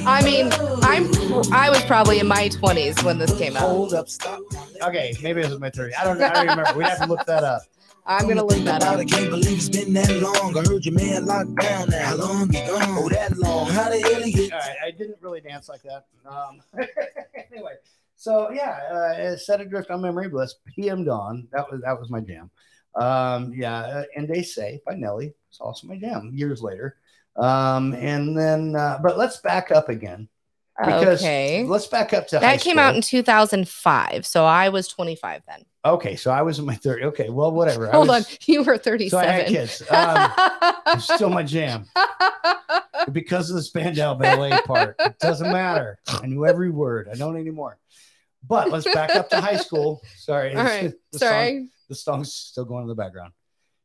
F: I mean, I'm I was probably in my 20s when this came out.
E: Hold up, stop. Okay, maybe it was my 30s. I don't know. I don't remember. We'd have to look that up.
F: I'm gonna look that up.
M: I can't believe it's been that long. I heard your man locked down now. How long he gone? Oh, that long. How the hell he get?
E: All right, I didn't really dance like that. Um, [laughs] anyway, so yeah, uh, set adrift on memory bliss. PM Dawn. That was that was my jam. Um, yeah, uh, and they say by Nelly. It's also my jam. Years later. Um, and then, uh, but let's back up again. Because
F: Okay.
E: let's back up to high
F: That came out in 2005, so I was 25 then.
E: Okay, so I was in my 30. Okay, well, whatever.
F: Hold
E: was-
F: on, you were
E: So I had kids. Um, [laughs] still my jam. because of the Spandau Ballet part. It doesn't matter. I knew every word. I don't anymore. But let's back up to high school. Sorry.
F: All right,
E: The
F: sorry.
E: Song, the song's still going in the background.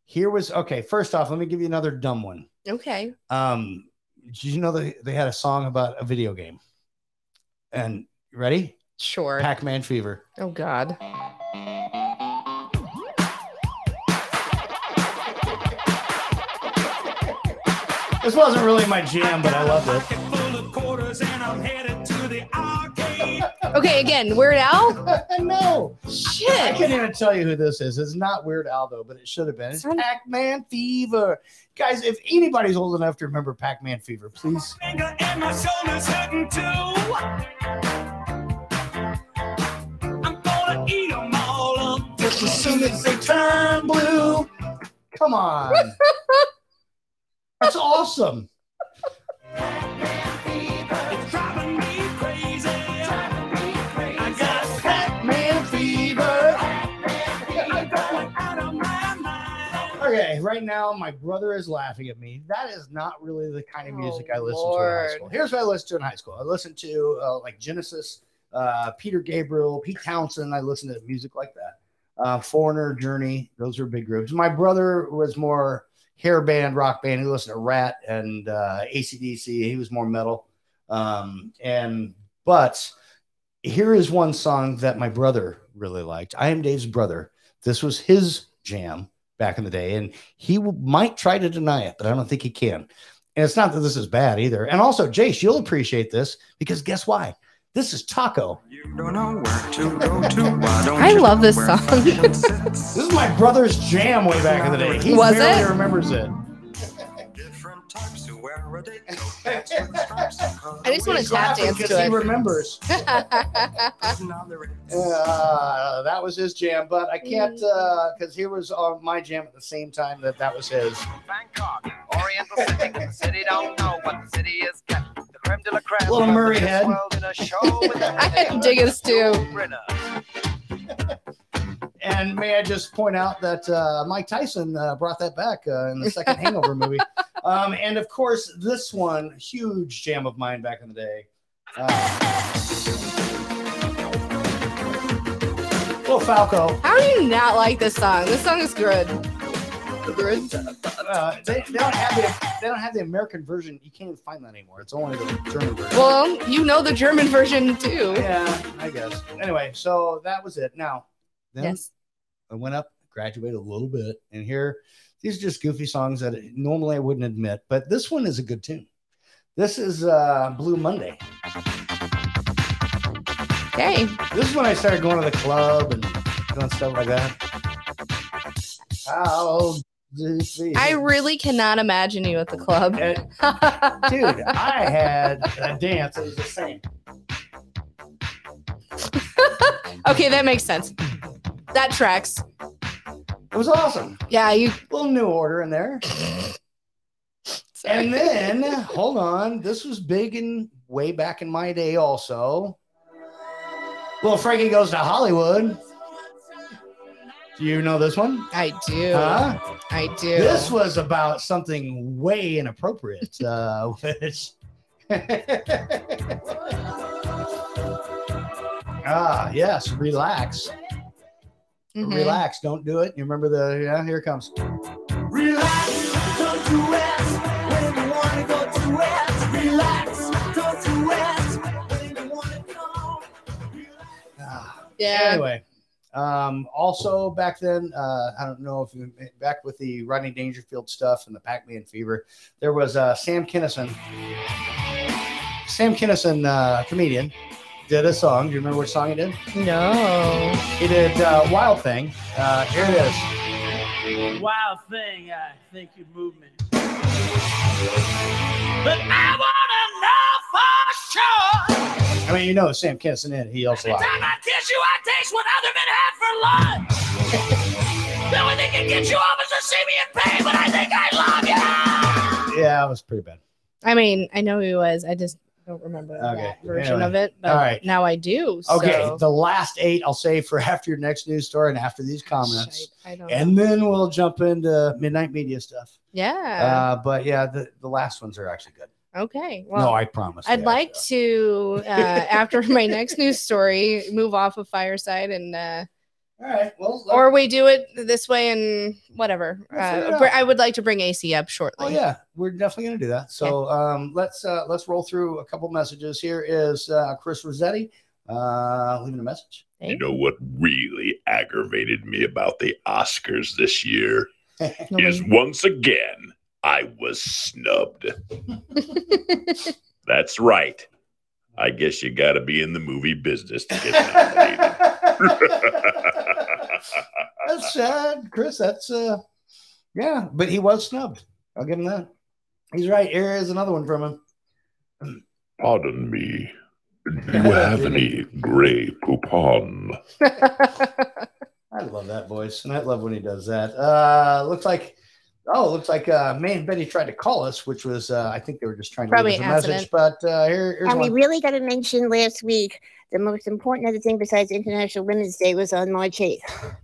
E: Here was okay. First off, let me give you another dumb one.
F: Okay.
E: Um, did you know they, they had a song about a video game? And ready?
F: Sure.
E: Pac-Man Fever.
F: Oh God.
E: This wasn't really my jam, but I loved it.
F: Okay, again, Weird Al. [laughs]
E: no.
F: Shit.
E: I can't even tell you who this is. It's not Weird Al though, but it should have been. It's Pac-Man Fever. Guys, if anybody's old enough to remember Pac-Man Fever, please. Just as soon as they turn blue. Come on. [laughs] That's awesome. Okay, right now my brother is laughing at me. That is not really the kind of music I listen to in high school. Here's what I listened to in high school. I listened to uh, like Genesis, uh, Peter Gabriel, Pete Townshend. I listened to music like that. Uh, Foreigner, Journey, those are big groups. My brother was more hair band, rock band. He listened to Ratt and uh, ACDC. He was more metal. Um, and but here is one song that my brother really liked. I am Dave's brother. This was his jam back in the day, and he w- might try to deny it, but I don't think he can. And it's not that this is bad either. And also, Jace, you'll appreciate this because guess why? This is Taco.
F: I love this song.
E: This is my brother's jam way back in the day. He
F: Was
E: barely
F: it?
E: remembers it. [laughs]
F: I just want to
E: He's
F: tap
E: laughing
F: dance
E: 'cause
F: to
E: He
F: it.
E: remembers. [laughs] Uh, that was his jam, but I can't because he was on my jam at the same time that that was his.
N: Oriental city, the city don't know what the city is. Get the creme de la creme.
E: Little Murray Head.
N: world in a show with [laughs]
F: I had to dig this too.
E: And may I just point out that uh, Mike Tyson uh, brought that back uh, in the second [laughs] Hangover movie. Um, and of course, this one, huge jam of mine back in the day. Uh, Little Falco.
F: How do you not like this song? This song is good. Good.
E: Uh, they, they don't have the they don't have the American version. You can't even find that anymore. It's only the German version.
F: Well, you know the German version too.
E: Yeah, I guess. Anyway, so that was it. Now, then
F: Yes.
E: I went up, graduated a little bit, and here these are just goofy songs that normally I wouldn't admit, but this one is a good tune. This is uh, Blue Monday.
F: Okay.
E: This is when I started going to the club and doing stuff like that. How?
F: I really cannot imagine you at the club.
E: dude, I had a dance It was the same. [laughs]
F: okay, that makes sense. That tracks.
E: It was awesome.
F: Yeah, you
E: little new order in there. [laughs] And then hold on, this was big in way back in my day also. Well, Frankie goes to Hollywood. Do you know this one?
F: I do.
E: Huh?
F: I do.
E: This was about something way inappropriate, uh, [laughs] which [laughs] ah yes, relax,
F: Mhm.
E: relax, don't do it. You remember the yeah? Here it comes.
I: Relax, don't do it when you wanna go to it. Relax, don't do it when you wanna go.
F: Yeah.
E: Anyway, Um, also back then, uh, I don't know if you back with the Rodney Dangerfield stuff and the Pac-Man fever, there was uh, Sam Kinison. Sam Kinison, uh, comedian, did a song. Do you remember what song he did?
F: No.
E: He did uh, Wild Thing. Uh, here it is.
I: Wild thing, I think you move me. But I wanna know for sure.
E: I mean, you know Sam Kinison in it. He also Every
I: Time I kiss you, I taste what other men had for lunch. [laughs] the only thing can get you off is to see me in pain, but I think I love you.
E: Yeah, it was pretty bad.
F: I mean, I know he was. I just don't remember
E: Okay,
F: that version
E: anyway.
F: of it. But
E: All right.
F: now I do.
E: Okay,
F: so-
E: the last eight I'll say for [laughs] after your next news story and after these comments. And then we'll jump into midnight media stuff.
F: yeah.
E: Uh, but yeah, the, the last ones are actually good.
F: okay. Well,
E: no, I promise.
F: I'd like to, uh, after my next news story, move off of Fireside and, uh,
E: All right. Well,
F: or we do it this way and whatever.
E: We'll
F: Uh, br- I would like to bring AC up shortly.
E: Oh yeah, we're definitely gonna do that. So um, let's uh, let's roll through a couple messages. Here is uh, Chris Rossetti uh, leaving a message.
O: You know what really aggravated me about the Oscars this year [laughs] is once again I was snubbed. [laughs] That's right. I guess you got to be in the movie business to get [laughs] [laughs]
E: That's sad, Chris. That's uh, yeah, but he was snubbed. I'll give him that. He's right. Here is another one from him.
O: Pardon me. Do you have any Grey Poupon? [laughs]
E: I love that voice, and I love when he does that. Uh, looks like, oh, looks like uh, May and Betty tried to call us, which was, uh, I think they were just trying to
K: Probably
E: leave us a
K: accident.
E: message. But uh, here, here's
K: And we really got to mention last week the most important other thing besides International Women's Day was on March 8th.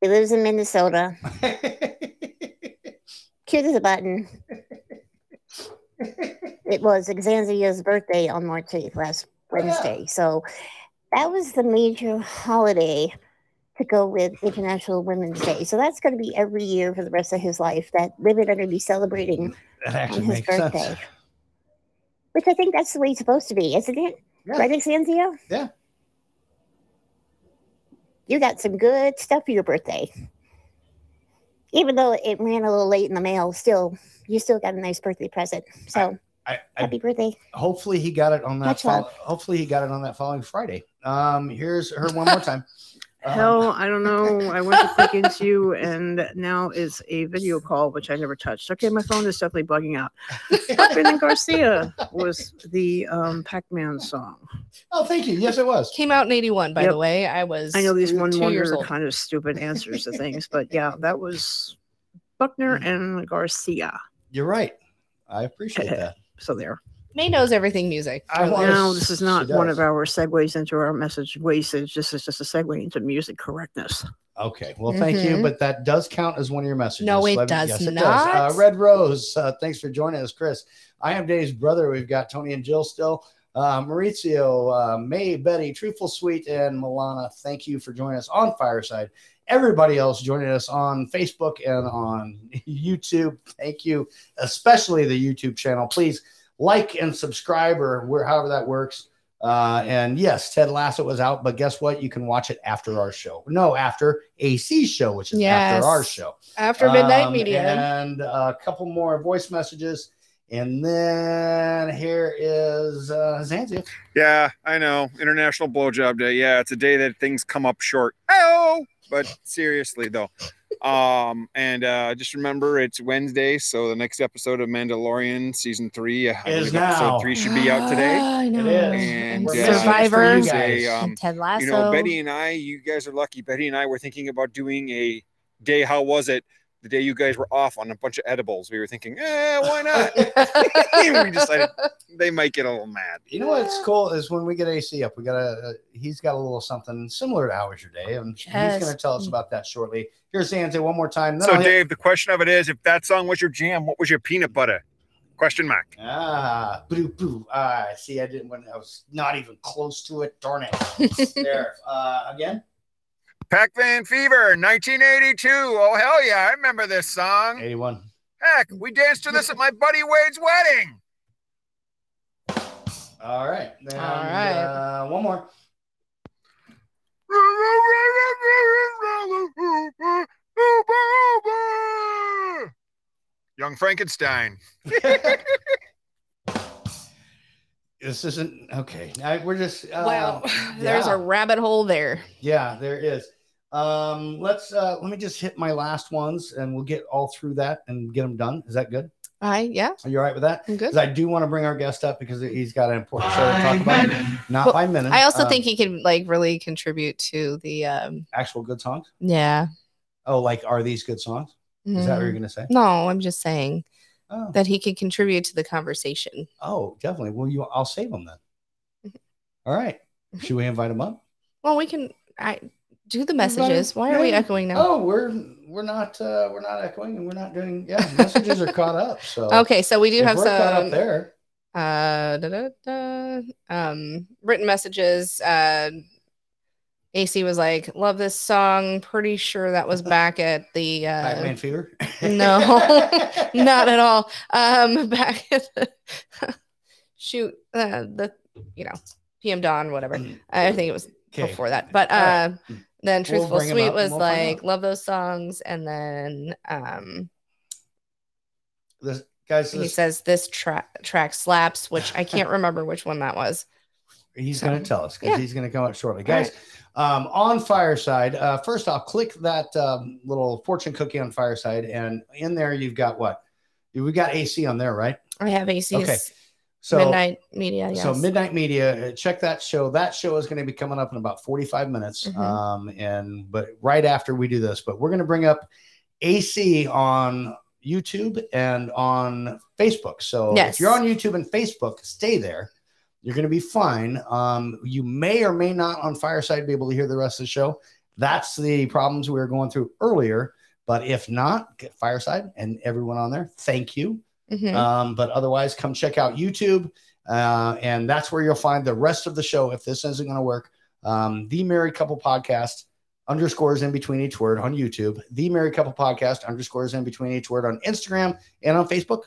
K: He lives in Minnesota. Cute as a button. It was Xanzia's birthday on March 8th, last Wednesday. So that was the major holiday to go with International Women's Day. So that's going to be every year for the rest of his life that women are going to be celebrating
E: That
K: on his
E: makes sense.
K: Which I think that's the way it's supposed to be, isn't it? Right, Xanzia?
E: Yeah.
K: You got some good stuff for your birthday. Even though it ran a little late in the mail, still, you still got a nice birthday present. So
E: I, I,
K: happy birthday.
E: hopefully he got it on that. Hopefully he got it on that following Friday. Um, here's her one more [laughs] time. Um,
P: Hell, I don't know. I went to click into you, and now is a video call, which I never touched. Okay, my phone is definitely bugging out. [laughs] Buckner and Garcia was the um, Pac-Man song.
E: Oh, thank you. Yes, it was.
F: Came out in 81, by
P: Yep.
F: the way. I was
P: I know these
F: two
P: one
F: years
P: wonder kind of stupid answers to things, but [laughs] yeah, that was Buckner and Garcia.
E: You're right. I appreciate [laughs] that.
P: So there.
F: May knows everything music.
E: I wanna
P: No,
E: s-
P: this is
E: she
P: not one
E: does.
P: of our segues into our message wastage. This is just a segue into music correctness.
E: Okay. Well, thank you,
F: Mhm.
E: but that does count as one of your messages.
F: No, it
E: Let me-
F: does
E: yes, it
F: not.
E: Uh, Red Rose, uh, thanks for joining us, Chris. I am Dave's brother. We've got Tony and Jill still. Uh, Maurizio, uh, May, Betty, Truthful Sweet, and Milana. Thank you for joining us on Fireside. Everybody else joining us on Facebook and on [laughs] YouTube. Thank you, especially the YouTube channel. Please like and subscribe or where, however that works. Uh, and yes, Ted Lasso was out, but guess what? You can watch it after our show. No, after AC show, which is
F: Yes.
E: after our show.
F: After Midnight
E: Um,
F: Media.
E: And a couple more voice messages. And then here is uh, Zanzia.
J: Yeah, I know. International Blowjob Day. Yeah, it's a day that things come up short. Oh, but seriously though. Um, and uh, just remember it's Wednesday, so the next episode of Mandalorian season three, I
E: Is now.
J: episode three should be out today.
F: I know.
E: It is.
J: And
E: We're
J: uh,
E: missing it for
F: Survivor.
E: you
J: a,
E: guys.
J: um,
F: Ted Lasso.
J: you know, Betty and I, you guys are lucky. Betty and I were thinking about doing a day. How was it? The day you guys were off on a bunch of edibles, we were thinking, eh, why not? [laughs] [laughs] we decided they might get a little mad.
E: You know what's cool is when we get AC up, we got a uh, he's got a little something similar to How Was Your Day, and he's going to tell us about that shortly. Here's Zanzia one more time. then
J: So,
E: I'll hit-
J: Dave, the question of it is, if that song was your jam, what was your peanut butter? Question mark.
E: Ah, boo boo. Ah, see, I didn't when I was not even close to it. Darn it. [laughs] there. Uh, again.
J: Pac-Man Fever, 1982. Oh, hell yeah. I remember this song.
E: 81.
J: Heck, we danced to this at my buddy Wade's wedding.
E: All right. And,
F: All right.
E: Uh, one more.
Q: Young Frankenstein. [laughs]
E: this isn't okay. I, we're just um, uh,
F: wow. [laughs] There's
E: yeah.
F: a rabbit hole there.
E: Yeah, there is. Um, let's uh let me just hit my last ones and we'll get all through that and get them done. Is that good?
F: I yeah.
E: Are you all right with that?
F: I'm good.
E: 'Cause I do want to bring our guest up because he's got an important show to talk about. Not
F: Well,
E: by minute.
F: I also
E: um,
F: think he can like really contribute to the um
E: actual good songs.
F: yeah.
E: Oh, like are these good songs? Is that what you're
F: Mhm.
E: gonna say?
F: No, I'm just saying
E: Oh.
F: that he could contribute to the conversation.
E: Oh, definitely. Well, you I'll save him then.
F: Mm-hmm.
E: All right. Should we invite him up?
F: Well, we can I do the messages. Why are we echoing now?
E: Oh, we're we're not uh we're not echoing and we're not doing yeah, messages are caught up. So [laughs]
F: Okay, so we do
E: if
F: have
E: we're caught up
F: some
E: there.
F: uh da, da, da, um written messages. Uh AC was like, "Love this song." Pretty sure that was back [laughs] at the uh,
E: Pac-Man Fever. [laughs]
F: No, not at all. Um, back at the shoot, uh, the you know PM Dawn, whatever. I think it was
E: Mm. Okay.
F: before that, but
E: All right.
F: uh, then
E: We'll
F: Truthful Sweet was
E: we'll
F: like, love those songs, and then um,
E: This guys
F: he
E: this,
F: says this track track slaps, which I can't [laughs] remember which one that was.
E: he's
F: so,
E: gonna tell us because
F: yeah.
E: he's gonna come up shortly. Guys, um, on Fireside, uh, first off, click that um, little fortune cookie on Fireside, and in there you've got what? We got AC on there, right?
F: I have AC's
E: Okay. So
F: Midnight Media. Yes.
E: So Midnight Media, uh, check that show. That show is going to be coming up in about 45 minutes.
F: Mhm.
E: Um, and but right after we do this, but we're going to bring up AC on YouTube and on Facebook. So
F: Yes.
E: if you're on YouTube and Facebook, stay there. You're going to be fine. Um, you may or may not on Fireside be able to hear the rest of the show. That's the problems we were going through earlier. But if not, get Fireside and everyone on there. Thank you.
F: Mhm.
E: Um, but otherwise, come check out YouTube, uh, and that's where you'll find the rest of the show. If this isn't going to work, um, the Married Couple Podcast underscores in between each word on YouTube. The Married Couple Podcast underscores in between each word on Instagram and on Facebook.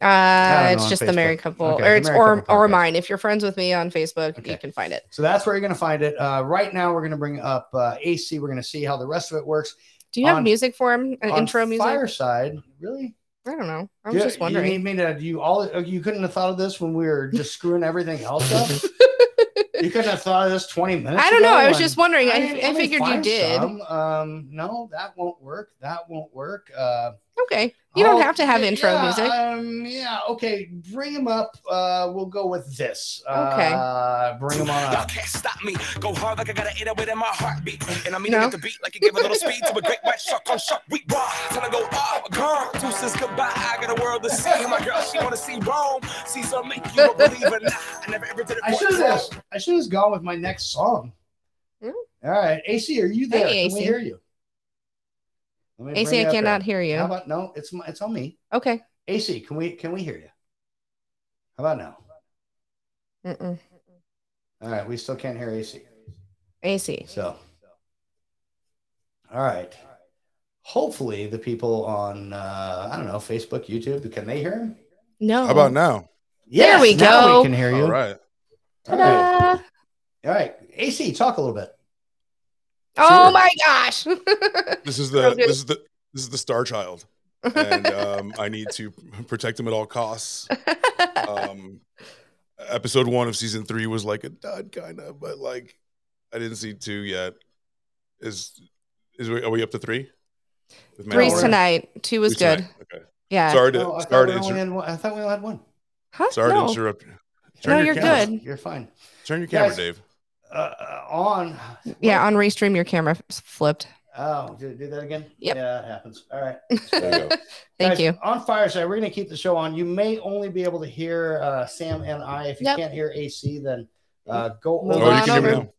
F: Uh, it's
E: on
F: just the married couple,
E: Okay,
F: or it's or
E: Couple
F: or mine. If you're friends with me on Facebook, you can find it.
E: So that's where you're going to find it. Uh, right now, we're going to bring up uh, AC. We're going to see how the rest of it works.
F: Do you have music for him? An intro music?
E: Fireside, really?
F: I don't know. I was
E: Do-
F: just wondering.
E: You need me to? You all? oh, You couldn't have thought of this when we were [laughs] just screwing everything else up. [laughs] you couldn't have thought of this 20 minutes.
F: I don't know. I was just wondering. I,
E: mean,
F: I figured you did.
E: some. Um, no, that won't work. That won't work. Uh,
F: Okay. You don't
E: I'll-
F: have to have intro
E: yeah,
F: music.
E: Um, yeah. Okay. Bring him up. Uh, we'll go with this.
F: Okay.
E: Uh, bring him on up.
R: Can't stop me. Go hard like I gotta eat it within my heartbeat. And I mean
F: No.
R: to get the beat like you give a little speed to a great white shark on shark. We raw till I go up. Girl, deuces goodbye. I got a world to see. My girl, she wanna see Rome. See some make you a believer. Nah, I never ever did it.
E: I should
R: you.
E: have. I should have gone with my next song.
F: Hmm?
E: All right, AC, are you there?
F: Hey,
E: Can we hear you? Let me
F: AC, I cannot
E: here.
F: hear you.
E: How about no? It's my, it's on me.
F: Okay.
E: AC, can we can we hear you? How about now?
F: Mm-mm.
E: All right, we still can't hear AC.
F: AC.
E: So, all right. Hopefully, the people on uh, I don't know Facebook, YouTube, can they hear him?
F: No.
B: How about now?
F: There we
E: now
F: go.
E: we can hear you.
B: All right.
E: All right. All right. AC, talk a little bit.
F: Oh my gosh. [laughs]
O: This is the this is the this is the star child, and um, I need to [laughs] protect him at all costs. Um, episode one of season three was like a dud, kind of, but like I didn't see two yet. Is is we, are we up to three? With
F: Three's
O: Mandalorian?
F: tonight. Two was
O: Three's
F: good.
O: tonight, Okay.
F: Yeah.
O: Sorry to
E: Oh, I
O: sorry
E: we
O: to
E: only
O: inter-
E: one. I thought we only had one.
F: Huh?
O: sorry
F: No.
O: to interrupt.
F: No,
O: Turn your
F: you're
O: camera-
F: good.
E: You're fine.
O: Turn your camera,
E: Guys,
O: Dave.
E: Uh, uh, on.
F: Yeah, on restream, your camera flipped.
E: Oh, do, do that again?
F: Yep.
E: Yeah, it happens. All right. [laughs]
O: There you. [laughs]
F: Thank
E: Guys,
F: you.
E: On Fireside, we're going to keep the show on. You may only be able to hear uh, Sam and I. If you
F: Yep.
E: can't hear AC, then uh, go
F: Move
E: over.
O: Oh, you
F: on
O: can hear me
F: over.
O: now.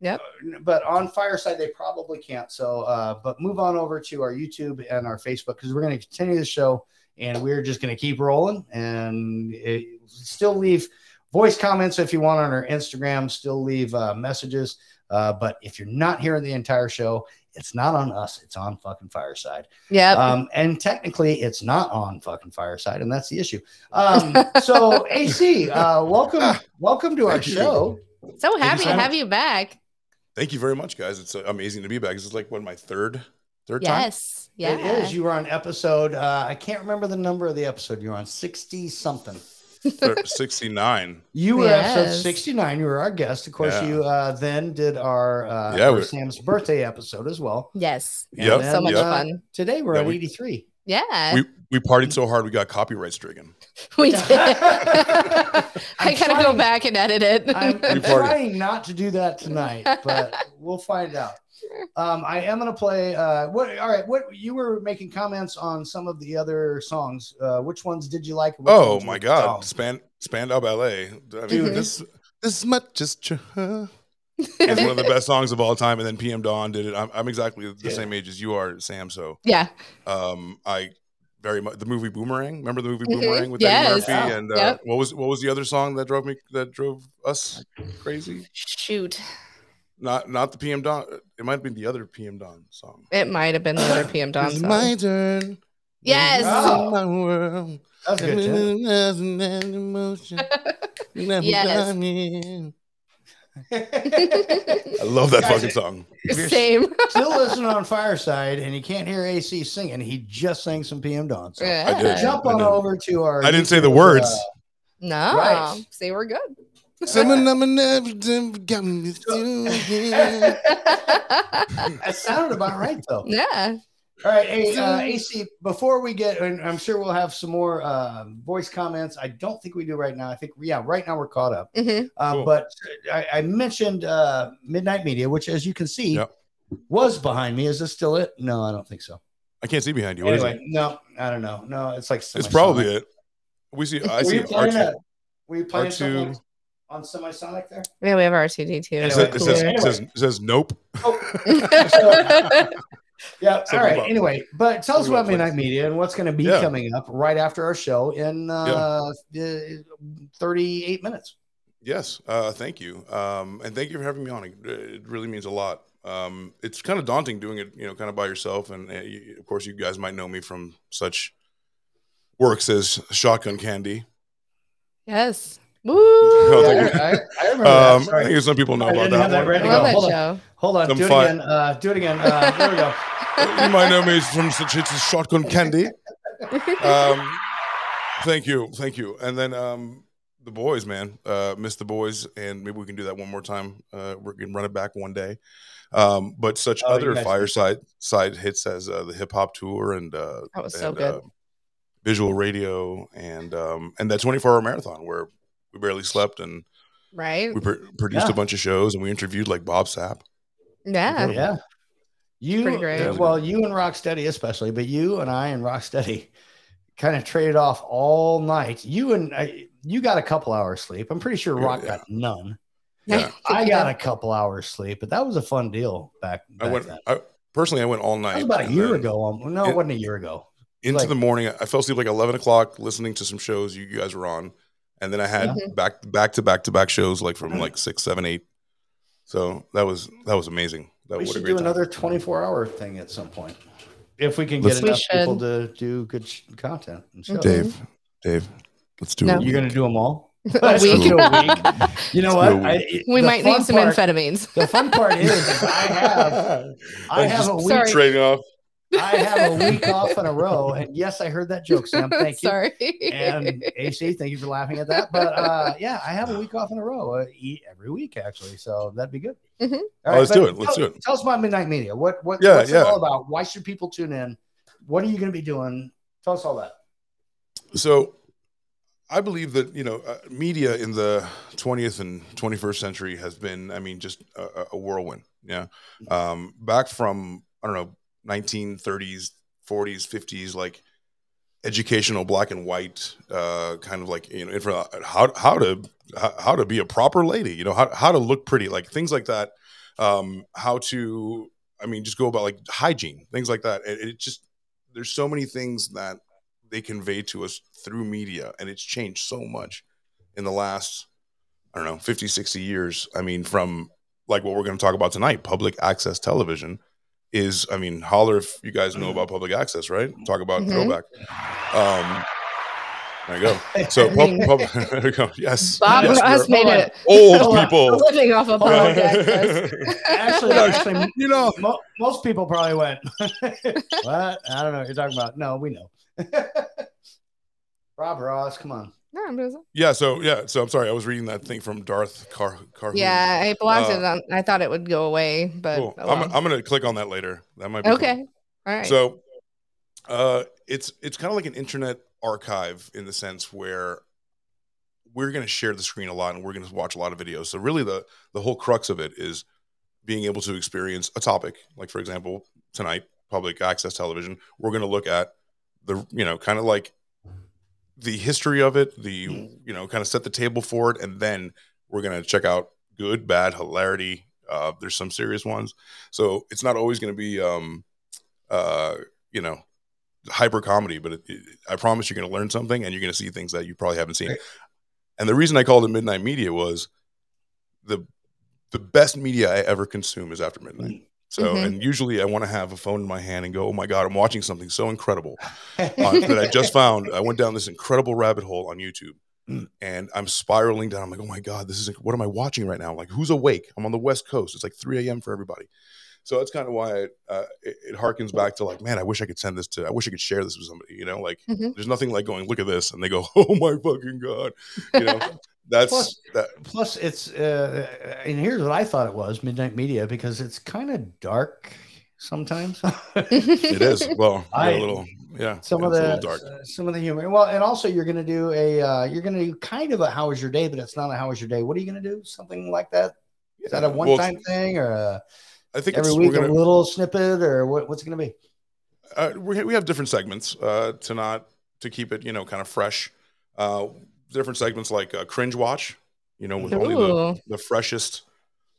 F: Yep.
E: But on Fireside, they probably can't. So, uh, but move on over to our YouTube and our Facebook because we're going to continue the show and we're just going to keep rolling and it, still leave voice comments if you want on our Instagram. Still leave uh, messages. Uh, but if you're not hearing the entire show, it's not on us. It's on fucking Fireside.
F: Yeah.
E: Um, and technically, it's not on fucking Fireside, and that's the issue. Um, so, [laughs] AC, uh, welcome, welcome to our show.
F: so happy to have you back.
O: Thank you very much, guys. It's uh, amazing to be back. This is like what my third Third time.
F: Yes. Yeah.
E: It is. You were on episode. Uh, I can't remember the number of the episode. You were on sixty something.
O: Thir- [laughs] 69.
E: You were episode 69. You were our guest. Of course,
O: Yeah.
E: you uh, then did our, uh,
O: Yeah,
E: our
O: we-
E: Sam's birthday episode as well.
F: Yes.
E: Yeah.
F: So much
O: yep.
E: uh,
F: fun.
E: Today we're
O: Yeah,
E: at
O: we-
E: 83.
F: Yeah.
O: We we partied so hard we got copyright stricken. [laughs]
F: We did. [laughs] I
E: I'm
F: gotta go back and edit it.
E: I'm, I'm trying not to do that tonight, but we'll find out. Um, I am going to play. Uh, what? All right. What you were making comments on some of the other songs. Uh, which ones did you like? Which
O: Oh my God,
E: dumb?
O: Span Spandau Ballet. I mean,
E: Dude.
O: this this much [laughs] is true. It's one of the best songs of all time. And then PM Dawn did it. I'm, I'm exactly the
E: Yeah.
O: same age as you are, Sam. So
F: yeah.
O: um, I very much the movie Boomerang. Remember the movie
F: Mhm.
O: Boomerang with
F: Yes.
O: Eddie Murphy?
E: Yeah.
O: And uh,
F: Yep.
O: what was what was the other song that drove me that drove us crazy?
F: Shoot.
O: Not not the PM Dawn. It might have been the other PM Dawn song.
F: It might have been the other PM Dawn
O: It's
F: song.
O: my turn.
F: Yes.
E: Oh.
O: My world.
E: That's good. Jen. [laughs]
F: Yes.
O: I love that fucking song.
F: Same.
E: Still listening on Fireside, and you can't hear AC singing. He just sang some PM Dawn. So
F: Yeah.
O: I did.
E: jump
O: I
E: on
O: did.
E: over to our.
O: I didn't say the words.
E: uh,
F: No.
E: Right.
F: See, we're good. [laughs]
E: that sounded about right though.
F: yeah.
E: All right, hey, uh, AC. Before we get, and I'm sure we'll have some more uh, voice comments. I don't think we do right now. I think, yeah, right now we're caught up.
F: Mhm.
E: Uh,
O: Cool.
E: But I, I mentioned uh, Midnight Media, which, as you can see,
O: Yep.
E: was behind me. Is this still it? No, I don't think so.
O: I can't see behind you. What is
E: Anyway, no, I don't know. No, it's like?
O: It's probably it. We see. I
E: Were
O: see
E: you playing,
O: R2.
E: a, were you playing
O: R2.
E: Like on Semisonic there?
F: Yeah, we have R2D2.
O: It
E: Anyway,
O: says, it, says,
E: cool.
O: it, says, it says nope. [laughs]
E: Yeah. All
O: Something
E: right.
O: about-
E: Anyway, but tell us
O: something
E: about
O: about
E: Midnight. Media and what's going to be
O: Yeah.
E: coming up right after our show in uh, uh, 38 minutes.
O: Yes, uh, thank you, um, and thank you for having me on. It, it really means a lot. Um, it's kind of daunting doing it, you know, kind of by yourself, and uh, you, of course, you guys might know me from such works as Shotgun Candy.
F: Yes. Woo. [laughs]
O: thank you.
E: I, I remember
O: Um,
E: that.
O: I
E: Sorry.
O: think some people know
E: I
O: about that
E: that
O: one.
E: ready
F: I
E: to
F: love
E: go.
F: that
E: Hold on.
F: show.
E: Hold on.
O: Some
E: Do it again. Uh, do it again. Uh, there we go. [laughs]
O: you might know me from such hits as Shotgun Candy. [laughs] Um, thank you, thank you. And then um, the boys, man, uh, miss the boys, and maybe we can do that one more time. Uh, we can run it back one day. Um, but such
E: Oh,
O: other fireside side hits as uh, the hip hop tour and uh,
F: That was so good.
O: uh, visual radio and um, and that twenty four hour marathon where we barely slept and
F: Right.
O: we pr- produced
E: Yeah.
O: a bunch of shows and we interviewed like Bob Sapp.
F: Yeah.
E: Yeah. You,
F: great.
E: uh, well, you and Rocksteady especially, but you and I and Rocksteady kind of traded off all night. You and I, you got a couple hours sleep. I'm pretty sure Rock
O: yeah.
E: got none.
O: Yeah. [laughs]
E: I got a couple hours sleep, but that was a fun deal back,
O: I went
E: then.
O: I, personally. I went all night.
E: That was about a year
O: then-
E: ago. Um, no,
O: it-
E: it wasn't a year ago.
O: into
E: like-
O: the morning. I fell asleep like eleven o'clock listening to some shows you, you guys were on, and then I had
F: Mhm.
O: back back to back to back shows like from like six, seven, eight. So that was that was amazing. That
E: We
O: what a
E: should do
O: time.
E: another 24 hour thing at some point if we can
O: Let's-
E: get
F: We
E: enough people to do good sh- content. And shows.
O: Dave, Dave, let's do
F: No.
O: it.
E: You're going to do them all? [laughs]
F: A
E: Let's
F: week.
E: a week. You know what?
O: do a
E: I,
O: week.
F: We might need some
E: part-
F: amphetamines.
E: The fun part is, is I have I [laughs] have a week
F: Sorry.
O: trading off.
E: I have a week [laughs] off in a row, and yes, I heard that joke, Sam. Thank you.
F: Sorry.
E: And AC, thank you for laughing at that. But uh, yeah, I have a week off in a row, uh, every week actually, so that'd be good.
F: Mhm.
E: All
O: Oh, let's do it. Let's
E: tell,
O: do it.
E: Tell us about Midnight Media. What what
O: Yeah,
E: what's
O: yeah.
E: it all about? Why should people tune in? What are you going to be doing? Tell us all that.
O: So, I believe that you know, uh, media in the 20th and 21st century has been, I mean, just a, a whirlwind. Yeah, um, back from I don't know, 1930s, 40s, 50s, like educational black and white, uh, kind of like you know, how how to how to be a proper lady, you know, how how to look pretty, like things like that. Um, how to, I mean, just go about like hygiene, things like that. It, it just there's so many things that they convey to us through media and it's changed so much in the last i don't know 50 60 years i mean from like what we're going to talk about tonight public access television is i mean holler if you guys know about public access right talk about
F: Mhm.
O: throwback um There you go. [laughs] So,
F: I
O: pub, pub, [laughs] there you go. Yes.
F: Bob
O: yes,
F: Ross made it.
O: Old
E: Hold
O: people. [laughs]
F: living off of public access.
E: Actually, actually,
O: you know,
E: mo- most people probably went, "What? I don't know what you're talking about." No, we know. Rob Ross, come on.
F: No,
O: Yeah. So yeah. So I'm sorry. I was reading that thing from Darth Car. Car
F: yeah, I blocked
O: Uh,
F: it. On, I thought it would go away, but
O: Cool.
F: oh
O: I'm. I'm gonna click on that later. That might be cool.
F: okay. All right.
O: So, uh, it's it's kind of like an internet archive in the sense where we're going to share the screen a lot and we're going to watch a lot of videos. So really, the the whole crux of it is being able to experience a topic. Like for example, tonight, public access television. We're going to look at the you know kind of like the history of it, the you know kind of set the table for it, and then we're going to check out good, bad, hilarity. Uh, there's some serious ones, so it's not always going to be um, uh, you know, hyper comedy, but it, it- I promise you're going to learn something and you're going to see things that you probably haven't seen. And the reason I called it midnight media was the the best media I ever consume is after midnight. So,
E: Mhm.
O: and usually I want to have a phone in my hand and go, "Oh my god, I'm watching something so incredible uh, [laughs] that I just found." I went down this incredible rabbit hole on YouTube, and I'm spiraling down. I'm like, "Oh my god, this is what am I watching right now? Like, who's awake? I'm on the West Coast. It's like 3 a.m. for everybody." So that's kind of why it, uh, it, it harkens back to like, man, I wish I could send this to, I wish I could share this with somebody, you know, like
E: Mm-hmm.
F: Mhm.
O: there's nothing like going, look at this. And they go, [laughs] oh my fucking God. You know, [laughs] that's
E: Plus-
O: that.
E: Plus, it's uh, and here's what I thought it was: midnight media, because it's kind of dark sometimes. [laughs]
O: It is. Well,
E: I-
O: a little, yeah.
E: some of the
O: dark.
E: uh, some of the humor. Well, and also you're going to do a uh, you're going to do kind of a how was your day, but it's not a how was your day. What are you going to do? Something like that? Is that a one time thing or a,
O: I think
E: every
O: it's,
E: week
O: we're
E: a
O: gonna,
E: little snippet or what, what's it going to be?
O: uh, we, we have different segments uh, to not to keep it you know kind of fresh. Uh, different segments like uh, cringe watch you know with only the, the freshest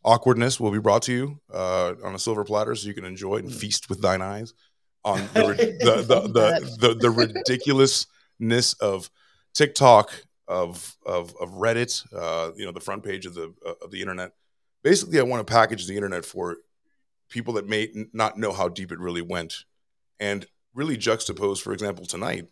O: awkwardness will be brought to you uh, on a silver platter so you can enjoy it and feast with thine eyes on [laughs] the the, the, the, the, the ridiculousness of tiktok of of, of reddit uh, you know the front page of the uh, of the internet. Basically i want to package the internet for people that may n- not know how deep it really went and really juxtapose for example tonight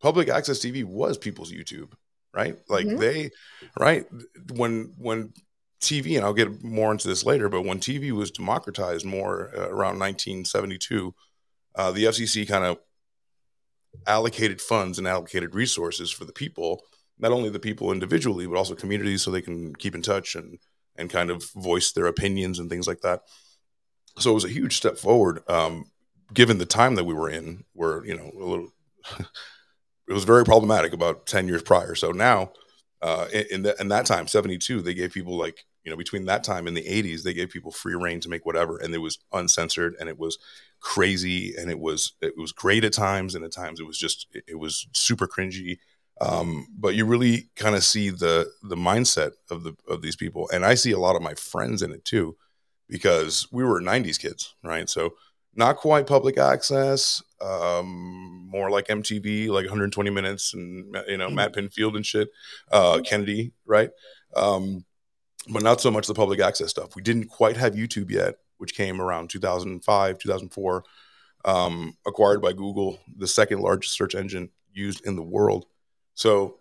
O: public access tv was people's youtube right? Like
F: Mhm.
O: they right? When when tv and i'll get more into this later but when tv was democratized more uh, around 1972 uh, the fcc kind of allocated funds and allocated resources for the people not only the people individually but also communities so they can keep in touch and and kind of voice their opinions and things like that so it was a huge step forward um, given the time that we were in where you know a little [laughs] it was very problematic about 10 years prior. So now uh, in, in, the, in that time 72 they gave people like you know between that time and the 80s they gave people free reign to make whatever and it was uncensored and it was crazy and it was it was great at times and at times it was just it, was super cringy. Um, but you really kind of see the the mindset of the of these people and i see a lot of my friends in it too because we were 90s kids right? So not quite public access um more like mtv like 120 minutes and you know matt pinfield and shit uh kennedy right? Um but not so much the public access stuff. We didn't quite have youtube yet which came around 2005 2004 um acquired by google the second largest search engine used in the world. So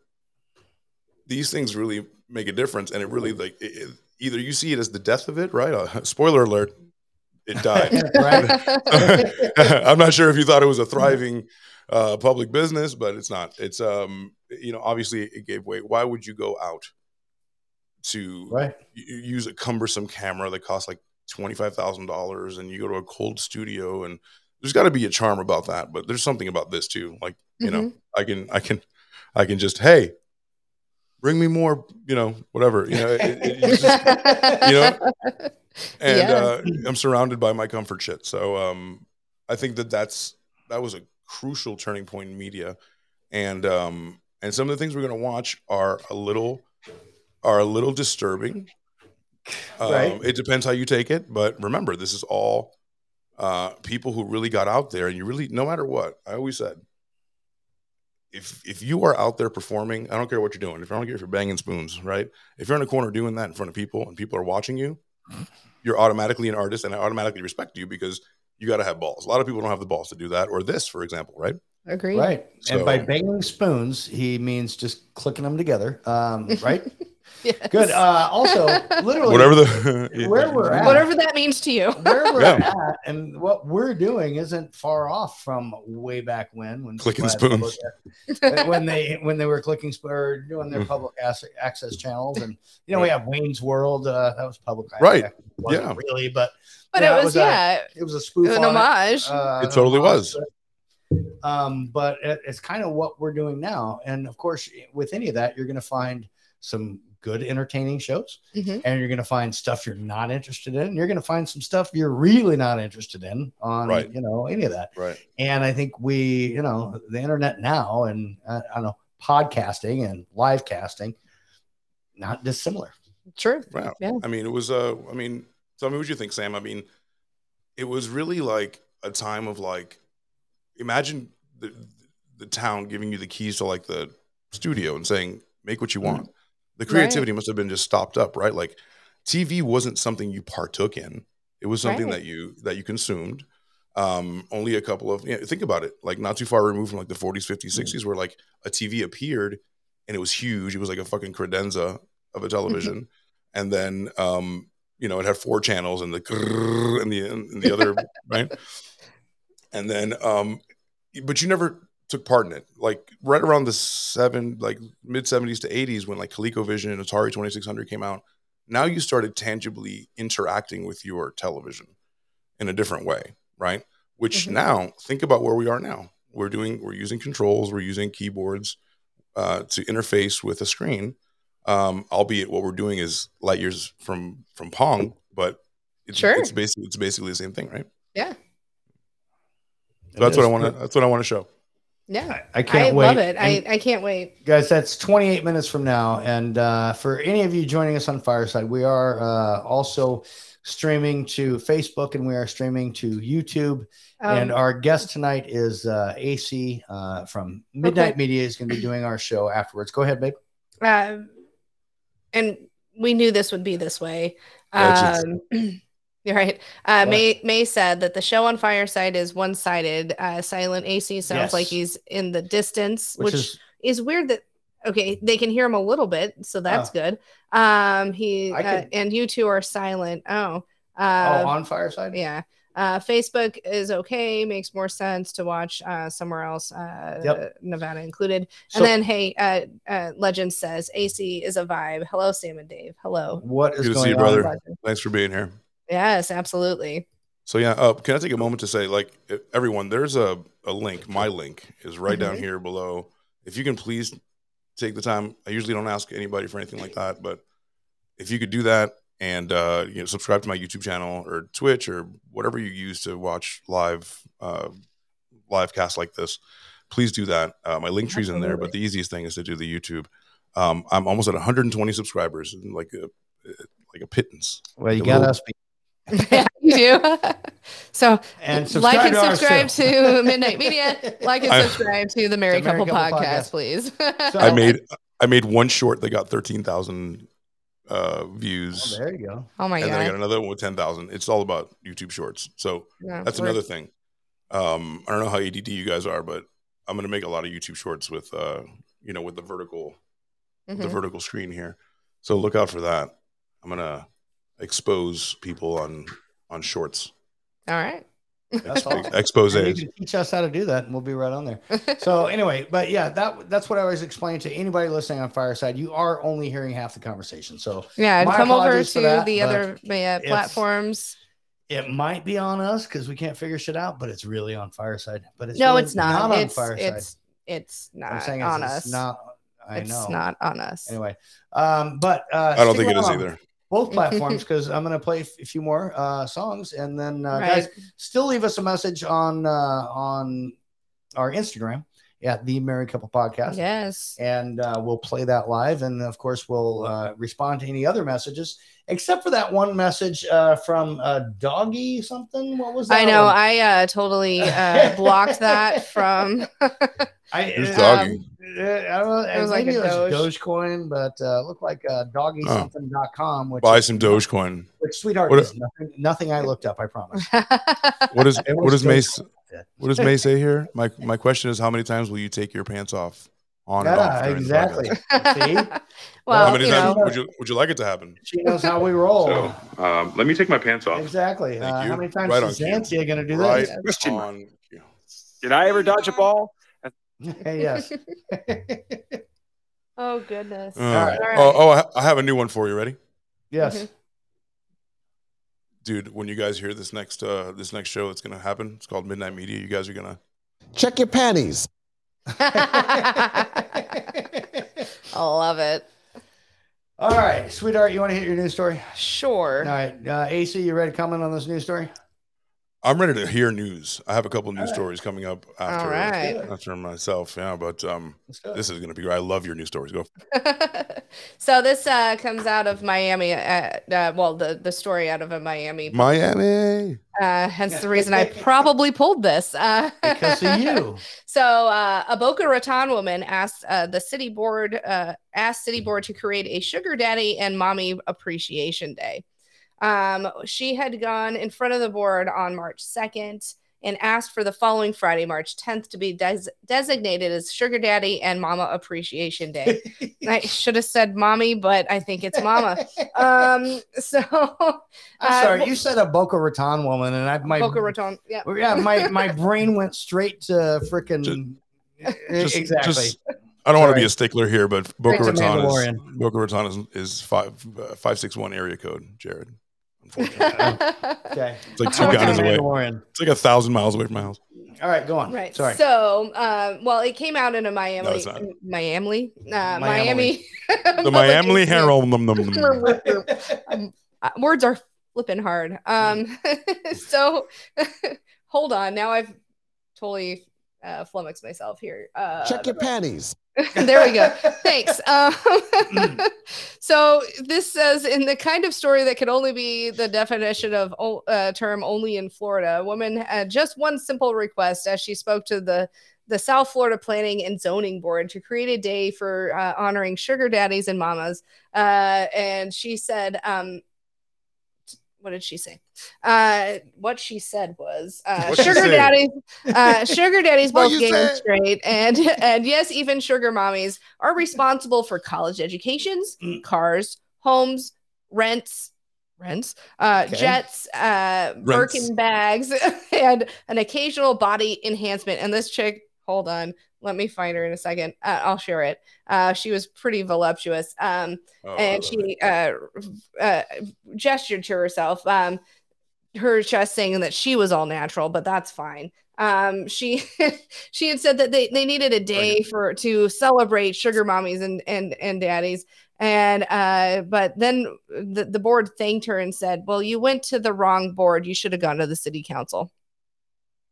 O: these things really make a difference and it really like it, either you see it as the death of it right? Uh, [laughs] spoiler alert it died. [laughs] [laughs] I'm not sure if you thought it was a thriving uh, public business but it's not. It's um you know obviously it gave way. Why would you go out to
E: Right.
O: use a cumbersome camera that costs like $25000 and you go to a cold studio and there's got to be a charm about that but there's something about this too like you know
F: Mhm.
O: i can i can i can just hey bring me more you know whatever you know it, it- just- you know? [laughs] And
F: Yeah.
O: uh, i'm surrounded by my comfort shit. So um i think that that's that was a crucial turning point in media. And um and some of the things we're going to watch are a little are a little disturbing. Um, it depends how you take it but remember this is all uh people who really got out there and you really no matter what i always said if if you are out there performing i don't care what you're doing. If i don't care if you're banging spoons right? If you're in a corner doing that in front of people and people are watching you you're automatically an artist and i automatically respect you because you got to have balls. A lot of people don't have the balls to do that or this for example right
F: Agreed.
E: Right. and by banging spoons, he means just clicking them together. Um, [laughs] right?
F: Yes.
E: Good. Uh, also, literally,
O: Whatever the [laughs]
E: where we're at,
F: Whatever that means to you.
E: where we're
O: Yeah.
E: at, and what we're doing isn't far off from way back when, when
O: Clicking spoons.
E: public- [laughs] when they when they were clicking sp- or doing their public access channels, and you know we have Wayne's World. Uh, that was public,
O: Right. Yeah.
E: really, but
F: But
E: yeah,
F: it was,
E: a-
F: yeah,
E: it was a spoof,
F: an
E: on
F: homage.
E: Uh,
O: It totally
E: homage,
O: was.
E: but, um, but it, it's kind of what we're doing now, and of course, with any of that, you're going to find some good entertaining shows
F: Mhm.
E: and you're going to find stuff you're not interested in. You're going to find some stuff you're really not interested in on,
O: Right.
E: you know, any of that.
O: Right.
E: And I think we, you know, the internet now and uh, I don't know, podcasting and live casting, not dissimilar.
F: True.
O: Wow.
F: Yeah.
O: I mean, it was. Uh, I mean, tell me what you think, Sam. I mean, it was really like a time of like, imagine the the town giving you the keys to like the studio and saying, "Make what you want." The
F: Right.
O: creativity must have been just stopped up, right? Like, TV wasn't something you partook in; it was something
F: Right.
O: that you that you consumed. Um, only a couple of you know, think about it, like not too far removed from like the 40s, 50s, 60s, where like a TV appeared and it was huge. It was like a fucking credenza of a television, and then um, you know it had four channels and the and the and the other right, [laughs] and then um, but you never took part in it. Like right around the seven, like mid 70s to 80s, when like ColecoVision and Atari 2600 came out, now you started tangibly interacting with your television in a different way, right? Which
F: Mhm.
O: now think about where we are now. We're doing we're using controls, we're using keyboards uh, to interface with a screen. Um, albeit what we're doing is light years from from Pong, but it's
F: Sure.
O: it's basically it's basically the same thing, right?
F: Yeah.
O: So that's what I want to that's what I want to show.
F: Yeah.
E: I can't wait.
F: I love it.
E: And-
F: I, I can't wait.
E: guys that's 28 minutes from now and uh, for any of you joining us on fireside we are uh, also streaming to facebook and we are streaming to youtube and
F: Um,
E: our guest tonight is uh, ac uh, from midnight
F: Okay.
E: media is going to be doing our show afterwards go ahead babe
F: Um, and we knew this would be this way. Um, [clears throat] [laughs] you're right. Uh, May May said that the show on Fireside is one sided. Uh, Silent AC sounds
E: Yes.
F: like he's in the distance,
E: Which
F: which,
E: is-
F: is, weird. That okay, they can hear him a little bit, so that's
E: Oh.
F: good. Um, he uh,
E: could-
F: and you two are silent. Oh,
E: oh
F: uh,
E: on fireside
F: yeah. Uh, Facebook is okay. Makes more sense to watch uh, somewhere else, uh,
E: Yep.
F: Nevada included.
E: So-
F: and then, hey, uh, uh, Legend says AC is a vibe. Hello, Sam and Dave. Hello.
E: what is
O: Good to see you,
E: on
O: brother.
F: Legend.
O: Thanks for being here.
F: Yes, absolutely.
O: So yeah, uh, can I take a moment to say, like, everyone, there's a, a link. My link is right down
F: Mhm.
O: here below. If you can please take the time. I usually don't ask anybody for anything like that, but if you could do that and uh, you know subscribe to my YouTube channel or Twitch or whatever you use to watch live uh, live casts like this, please do that. Uh, my link tree's in there, but the easiest thing is to do the YouTube. Um, I'm almost at 120 subscribers, and like a like a pittance.
E: well you
O: Like a
E: got
O: little-
E: us beat.
F: Yeah, you do. [laughs] so
E: And
F: like and subscribe
E: too.
F: to Midnight Media. Like and
O: I-
F: subscribe to the Married
E: The
F: Couple,
E: Couple
F: podcast,
E: Podcast.
F: please. [laughs]
O: I made I made one short that got thirteen thousand uh,
E: oh,
O: views,
E: there you go
F: oh my god.
O: and then I got another one with ten thousand. It's all about YouTube Shorts, so
F: Yeah,
O: that's another thing. Um, I don't know how ADD you guys are, but I'm gonna make a lot of YouTube Shorts with uh, you know, with the vertical the
F: Mhm.
O: vertical screen here. So look out for that. I'm gonna expose people on on shorts.
F: All right.
E: that's awesome
O: Expose.
E: You can teach us how to do that and we'll be right on there so anyway but yeah that that's what i always explain to anybody listening on fireside you are only hearing half the conversation so
F: Yeah, and come over to
E: that,
F: the other yeah, platforms.
E: it might be on us because we can't figure shit out but it's really on fireside but it's
F: no,
E: really
F: it's not.
E: on
F: it's
E: fireside
F: it's it's
E: i'm
F: not
E: saying
F: on
E: it's,
F: us.
E: it's not i
F: it's
E: know
F: not on us.
E: anyway um but uh
O: I don't think it is
E: on
O: either.
E: Both [laughs] platforms because i'm going to play a few more uh songs and then uh, guys still leave us a message on uh on our instagram at the married couple podcast
F: Yes.
E: and uh, we'll play that live. And of course, we'll uh, respond to any other messages, except for that one message uh, from uh, Doggy something. What was that?
F: I know.
E: one?
F: I uh, totally uh, [laughs] blocked that from.
E: I,
O: Who's
E: uh,
O: Doggy?
E: uh, I don't know.
F: It was like
E: maybe
F: a
E: it was
F: Doge.
E: Dogecoin, but uh, looked like uh, doggysomething.com, which,
O: Buy
E: is-
O: some Dogecoin.
E: which sweetheart,
O: What-
E: is nothing, nothing I looked up, I promise. [laughs]
O: What is
E: It
O: what
E: was
O: is Mace?
E: Dogecoin, I that.
O: What does May say here? My my question is, how many times will you take your pants off? On and off during the
E: exactly. See? [laughs]
F: Well,
O: how many
F: you
O: times
F: know-
O: would you would you like it to happen?
E: She knows how we roll.
Q: So, um, let me take my pants off.
E: exactly.
O: Thank
E: Uh,
O: you.
E: how many times
O: Right
E: is
O: on cue.
E: Xanthia going to do
O: Right
E: this?
J: Question
O: on.
J: Did I ever dodge a ball?
E: Hey, yes. [laughs]
F: Oh goodness.
O: Uh,
E: right.
O: Oh, oh, I I have a new one for you. Ready,
E: yes.
O: dude? When you guys hear this next uh this next show that's gonna happen, it's called Midnight Media. You guys are gonna
S: Check your panties. [laughs] [laughs]
F: I love it.
E: All right, sweetheart, you want to hit your news story?
F: Sure.
E: All right, uh, AC, you ready to comment on this news story?
O: I'm ready to hear news. I have a couple news stories coming up after
F: right.
O: after myself. Yeah, but um, this is gonna be. Great. I love your news stories. Go. [laughs]
F: so this uh, comes out of Miami. Uh, uh, well, the the story out of a Miami.
O: Miami.
F: Uh, hence the reason I probably pulled this. Uh,
E: Because of you. [laughs]
F: So uh, a Boca Raton woman asked uh, the city board uh, asked city board to create a sugar daddy and mommy appreciation day. Um, she had gone in front of the board on March 2nd and asked for the following Friday, March 10th, to be des- designated as Sugar Daddy and Mama Appreciation Day. [laughs] I should have said mommy, but I think it's mama. Um, [laughs] so
E: I'm
F: uh,
E: sorry, you said a Boca Raton woman, and I my
F: Boca Raton. Yeah.
E: yeah, my my [laughs] brain went straight to freaking exactly.
O: just- I don't want to be a stickler here, but Boca Raton is Boca Raton is, is five uh, five six one area code. Jared.
E: Okay.
O: It's like two
E: Okay.
O: guys away. It's like a thousand miles away from my house.
E: All right, go on.
F: Right.
E: Sorry.
F: So, uh, well, it came out in a Miami,
O: No.
F: Miami, uh,
E: Miami.
F: Miami.
O: The Miami [laughs] Herald. Num, num, num.
F: Um, uh, words are flipping hard. Um, [laughs] so [laughs] hold on. Now I've totally uh, flummoxed myself here. Uh,
S: Check your panties. [laughs]
F: there we go. Thanks. [laughs] Um, [laughs] so this says in the kind of story that could only be the definition of o- uh, term only in Florida, a woman had just one simple request as she spoke to the the South Florida Planning and Zoning Board to create a day for uh, honoring sugar daddies and mamas. Uh, and she said, um, what did she say? Uh, what she said was uh, sugar
I: say?
F: daddies, uh, [laughs] sugar daddies both and straight, [laughs] and and yes, even sugar mommies are responsible for college educations, cars, homes, rents. Rents, uh,
I: Okay.
F: jets, uh, Birkin bags, [laughs] and an occasional body enhancement. And this chick, hold on, let me find her in a second. Uh, I'll share it. Uh, she was pretty voluptuous. Um,
O: Oh,
F: and she uh, uh, gestured to herself. Um, her chest saying that she was all natural, but that's fine. Um, she [laughs] she had said that they, they needed a day for to celebrate sugar mommies and and and daddies. And uh, but then the, the board thanked her and said, Well, you went to the wrong board. You should have gone to the city council.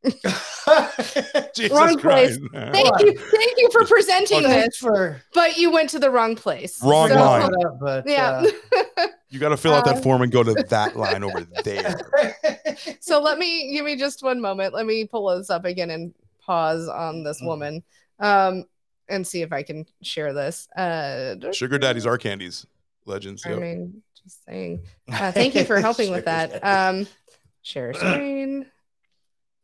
F: [laughs]
O: Jesus
F: wrong place.
O: Christ, man.
F: Thank you. Thank you for presenting
E: Thanks
F: this.
E: for
F: But you went to the wrong place.
O: Wrong
F: So-
O: line.
E: but
F: Yeah. [laughs]
O: You got to fill out
F: Uh,
O: that form and go to [laughs] that line over there.
F: so let me give me just one moment. Let me pull this up again and pause on this woman um and see if I can share this. Uh
O: Sugar daddies are candies. Legends.
F: I
O: yep.
F: mean just saying. Uh, thank you for helping with that. Um share screen.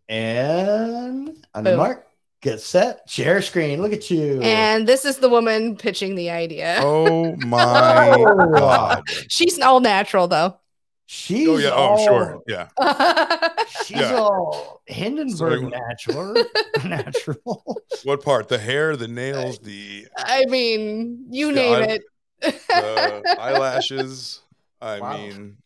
E: And on the mark, get set, share screen. Look at you.
F: And this is the woman pitching the idea.
O: Oh [laughs] my god.
F: She's all natural though.
E: She's
O: Oh yeah. Oh, I'm sure. Yeah. [laughs]
E: She's
O: Yeah.
E: all Hindenburg
O: So-
E: natural. [laughs] natural.
O: What part? The hair, the nails, the,
F: I mean, you
O: The
F: name
O: eye-
F: it.
O: the eyelashes. I
E: Wow.
O: mean,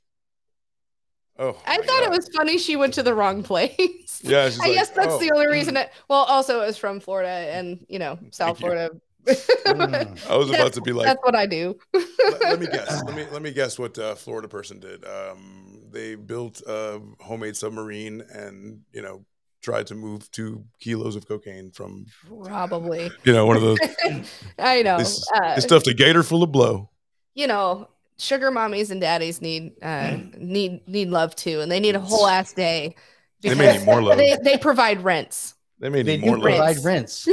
O: oh,
F: I thought it was funny she went to the wrong place.
O: Yeah,
F: I
O: like,
F: guess that's
O: oh.
F: the only reason. It, well, also it was from Florida and you know South. Florida.
O: I was about to be like,
F: that's what I do.
O: let, let me guess. [laughs] Let me let me guess what uh, Florida person did. Um, they built a homemade submarine and you know tried to move two kilos of cocaine from
F: Probably.
O: you know one of those. [laughs]
F: I know.
O: This,
F: uh,
O: they stuffed a gator full of blow.
F: you know, sugar mommies and daddies need uh need need love too, and they need a whole ass day.
O: They may need more love. [laughs]
F: They, they provide rents.
O: They may
E: They
O: need
E: do
O: more
E: provide
O: love.
E: rents.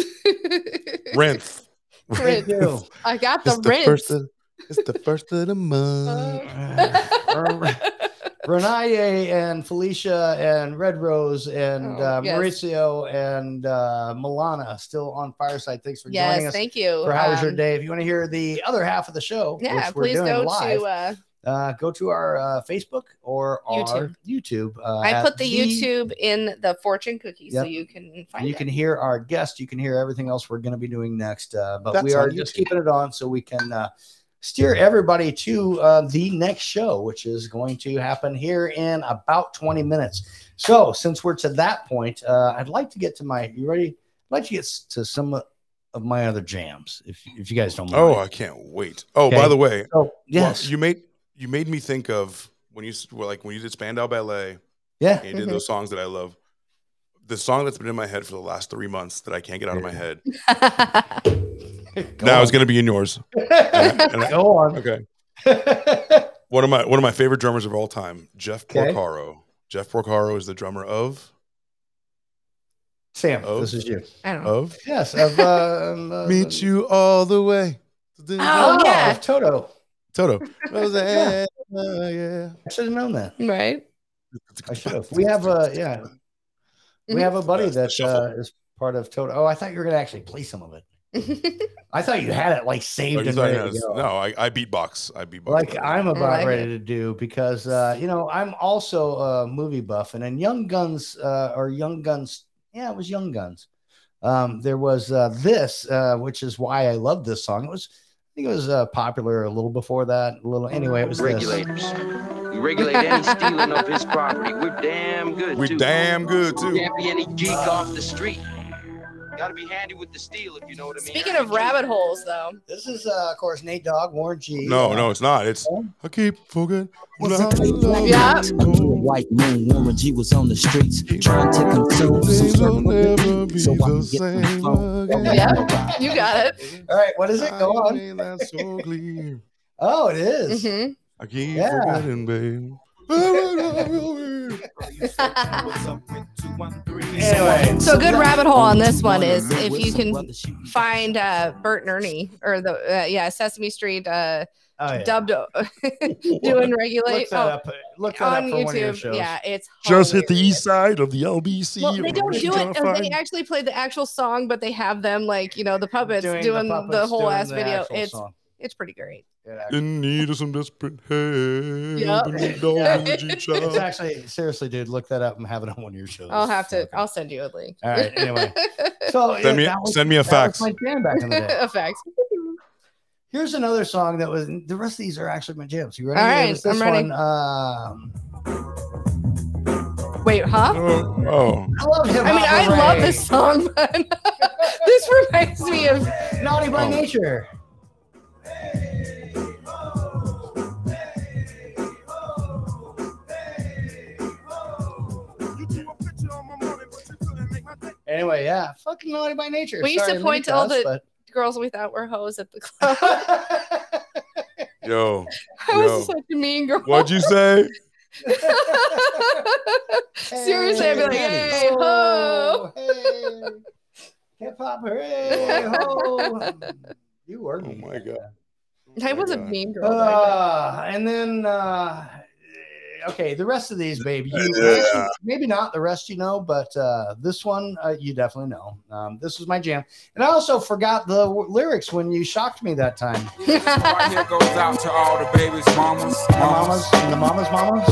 E: [laughs]
O: Rent.
E: They.
F: I got the
O: It's the
F: rents.
O: first of, it's the first of the month. [laughs]
E: Renaye and Felicia and Red Rose and
F: Oh,
E: uh,
F: yes.
E: Mauricio and uh, Milana still on Fireside. Thanks for
F: Yes,
E: joining us.
F: thank you.
E: For How Was Your
F: Um,
E: Day? If you want to hear the other half of the show,
F: Yeah,
E: which we're
F: please
E: doing
F: go
E: live,
F: to uh,
E: uh, go to our uh, Facebook or our
F: YouTube.
E: YouTube. uh,
F: I put the, YouTube in the fortune cookie so you can find
E: you
F: it.
E: can hear our guest. You can hear everything else we're going to be doing next. Uh, but
S: That's
E: we are just keeping it on so we can uh, steer everybody to uh, the next show, which is going to happen here in about 20 minutes. So, since we're to that point, uh, I'd like to get to my. You ready? I'd like to get to some of my other jams, if if you guys don't mind.
O: Oh, I can't wait. Oh, by the way, well,
E: yes.
O: you made you made me think of when you well, like when you did Spandau Ballet.
E: Yeah.
O: and you did
E: Mhm.
O: those songs that I love. The song that's been in my head for the last three months that I can't get out of my head. [laughs] [laughs] now it's
E: on.
O: going to be in yours. [laughs] And I- and I-
E: Go on.
O: Okay. one of my one of my favorite drummers of all time, Jeff
E: Okay.
O: Porcaro. Jeff Porcaro is the drummer of
E: Sam,
O: of
E: this is you.
F: I don't know.
O: of
E: Yes, of uh, um, [laughs] uh,
O: Meet You All the Way.
F: Oh, yeah.
E: of Toto.
O: Toto.
E: Yeah.
O: yeah. yeah.
E: I should have known that.
F: Right.
E: I should have. We have a yeah. We
F: Mhm.
E: have a buddy
O: That's
E: that uh, is part of Toto. Oh, I thought you were gonna actually play some of it. [laughs] I thought you had it like
O: Oh,
E: saved
O: you
E: and
O: thought
E: ready
O: I
E: to
O: was-
E: go.
O: no, I, I beatbox. I beatbox.
E: like. I'm about
F: like
E: ready
F: it.
E: to do because uh, you know I'm also a movie buff, and in Young Guns uh, or Young Guns, yeah, it was Young Guns. Um, there was uh, this, uh, which is why I love this song. It was, I think it was uh, popular a little before that. A little anyway. It was this.
T: regulators. We regulate any stealing of his property. We're damn good.
O: We
T: too.
O: damn good too.
T: Can't be any geek off the street. Gotta be handy with the steel if you know what I mean.
F: Speaking of rabbit holes, though,
E: This is, uh, of course, Nate Dogg, Warren G.
O: No,
E: uh,
O: no, it's not. It's I keep forgetting.
F: Yeah.
M: White moon, Warren G was on the streets trying to consume some
O: Things never be
M: so I
O: the
M: can get some
O: same
M: phone.
O: again.
F: yeah, you got it.
E: All right, what is it? Go on.
O: Ain't that so clear? [laughs]
E: Oh, it is.
F: Mhm.
O: I keep
E: Yeah.
O: forgetting, babe.
E: Anyway,
F: So a good rabbit hole on this one is if you can find uh, Bert and Ernie or the uh, yeah Sesame Street uh,
E: oh, yeah.
F: dubbed [laughs] doing regulate
E: Look that
F: oh,
E: up. Look that
F: on
E: up for one of your
F: YouTube.
E: shows.
F: Yeah, it's
O: Just hit the east side of the LBC.
F: Well, they don't do it.
O: trying
F: uh, They actually play the actual song, but they have them like you know the puppets
E: Doing
F: doing,
E: the
F: the, whole
E: doing
F: ass
E: the
F: video. It's
E: song.
F: It's pretty great. Yeah.
O: In need of some desperate help.
F: Yep.
O: and a dog in the G [laughs]
E: It's actually seriously, dude. Look that up and have it on one of your shows.
F: I'll have to. I'll send you a link.
E: All right. Anyway, [laughs] so
O: Send me-
E: was-
O: send me a
E: that
O: fax.
E: my jam back in the day. [laughs]
F: a fax.
E: Here's another song that was. The rest of these are actually my jams. You ready?
F: All
E: It
F: right,
E: was this
F: I'm ready.
E: one. Um,
F: Wait, huh?
O: Oh, oh.
E: I love hip
F: I mean, I love this song, but this reminds me of
E: Naughty by
O: Oh.
E: Nature. Anyway, yeah, fucking naughty by nature.
F: we used
E: Sorry,
F: to point to all
E: mini
F: the
E: cuss,
F: girls we thought were hoes at the club. [laughs]
O: Yo. [laughs]
F: I
O: yo.
F: was such a mean girl.
O: What'd you say? [laughs]
F: Seriously, I'd be like, hey, ho.
E: Oh, hey, hip hop, hooray, ho. You were.
O: Oh my god.
F: I was a mean girl.
E: Uh, and then, uh, okay, the rest of these, baby, you
O: Yeah.
E: maybe not the rest, you know, but uh, this one uh, you definitely know. Um, this was my jam, and I also forgot the w- lyrics when you shocked me that time. [laughs]
U: Right here goes out to all the babies, mamas,
E: The mamas, and the mamas, mamas,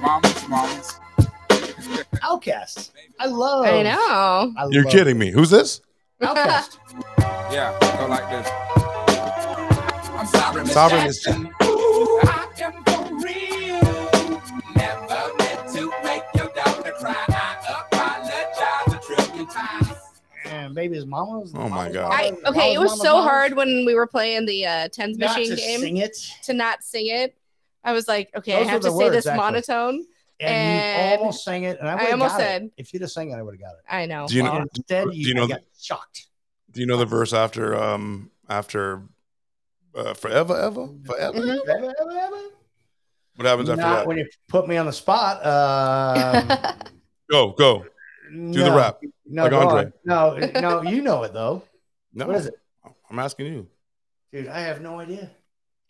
U: mamas, mamas.
E: outcasts. I love.
F: I know.
E: I
O: You're
E: love
O: kidding me. Who's this?
E: OutKast. [laughs]
U: Yeah, go like this. I'm sorry, Miss
O: Sovereign
E: And baby's mamas.
O: Oh my god.
F: I, okay, it was so hard when we were playing the uh, tens
E: Not
F: machine
E: to
F: game
E: sing it.
F: to not sing it. I was like, okay,
E: Those
F: I have to
E: the
F: say
E: words,
F: this
E: actually.
F: monotone.
E: And,
F: And
E: you almost sang it, and I,
F: I almost
E: got it.
F: said-
E: if you'd have sang it, I would have got it.
F: I know.
O: Do you know?
E: Instead,
O: do
E: you,
O: you know
E: got shocked.
O: Do you know the verse after um after uh, forever ever forever?
F: mhm.
E: Ever, ever, ever?
O: What happens after
E: Not
O: that?
E: when you put me on the spot. Um, [laughs]
O: Go go. Do the rap.
E: No,
O: Like Andre.
E: No, no, you know it though.
O: No,
E: What is it,
O: I'm asking you.
E: dude? I have no idea.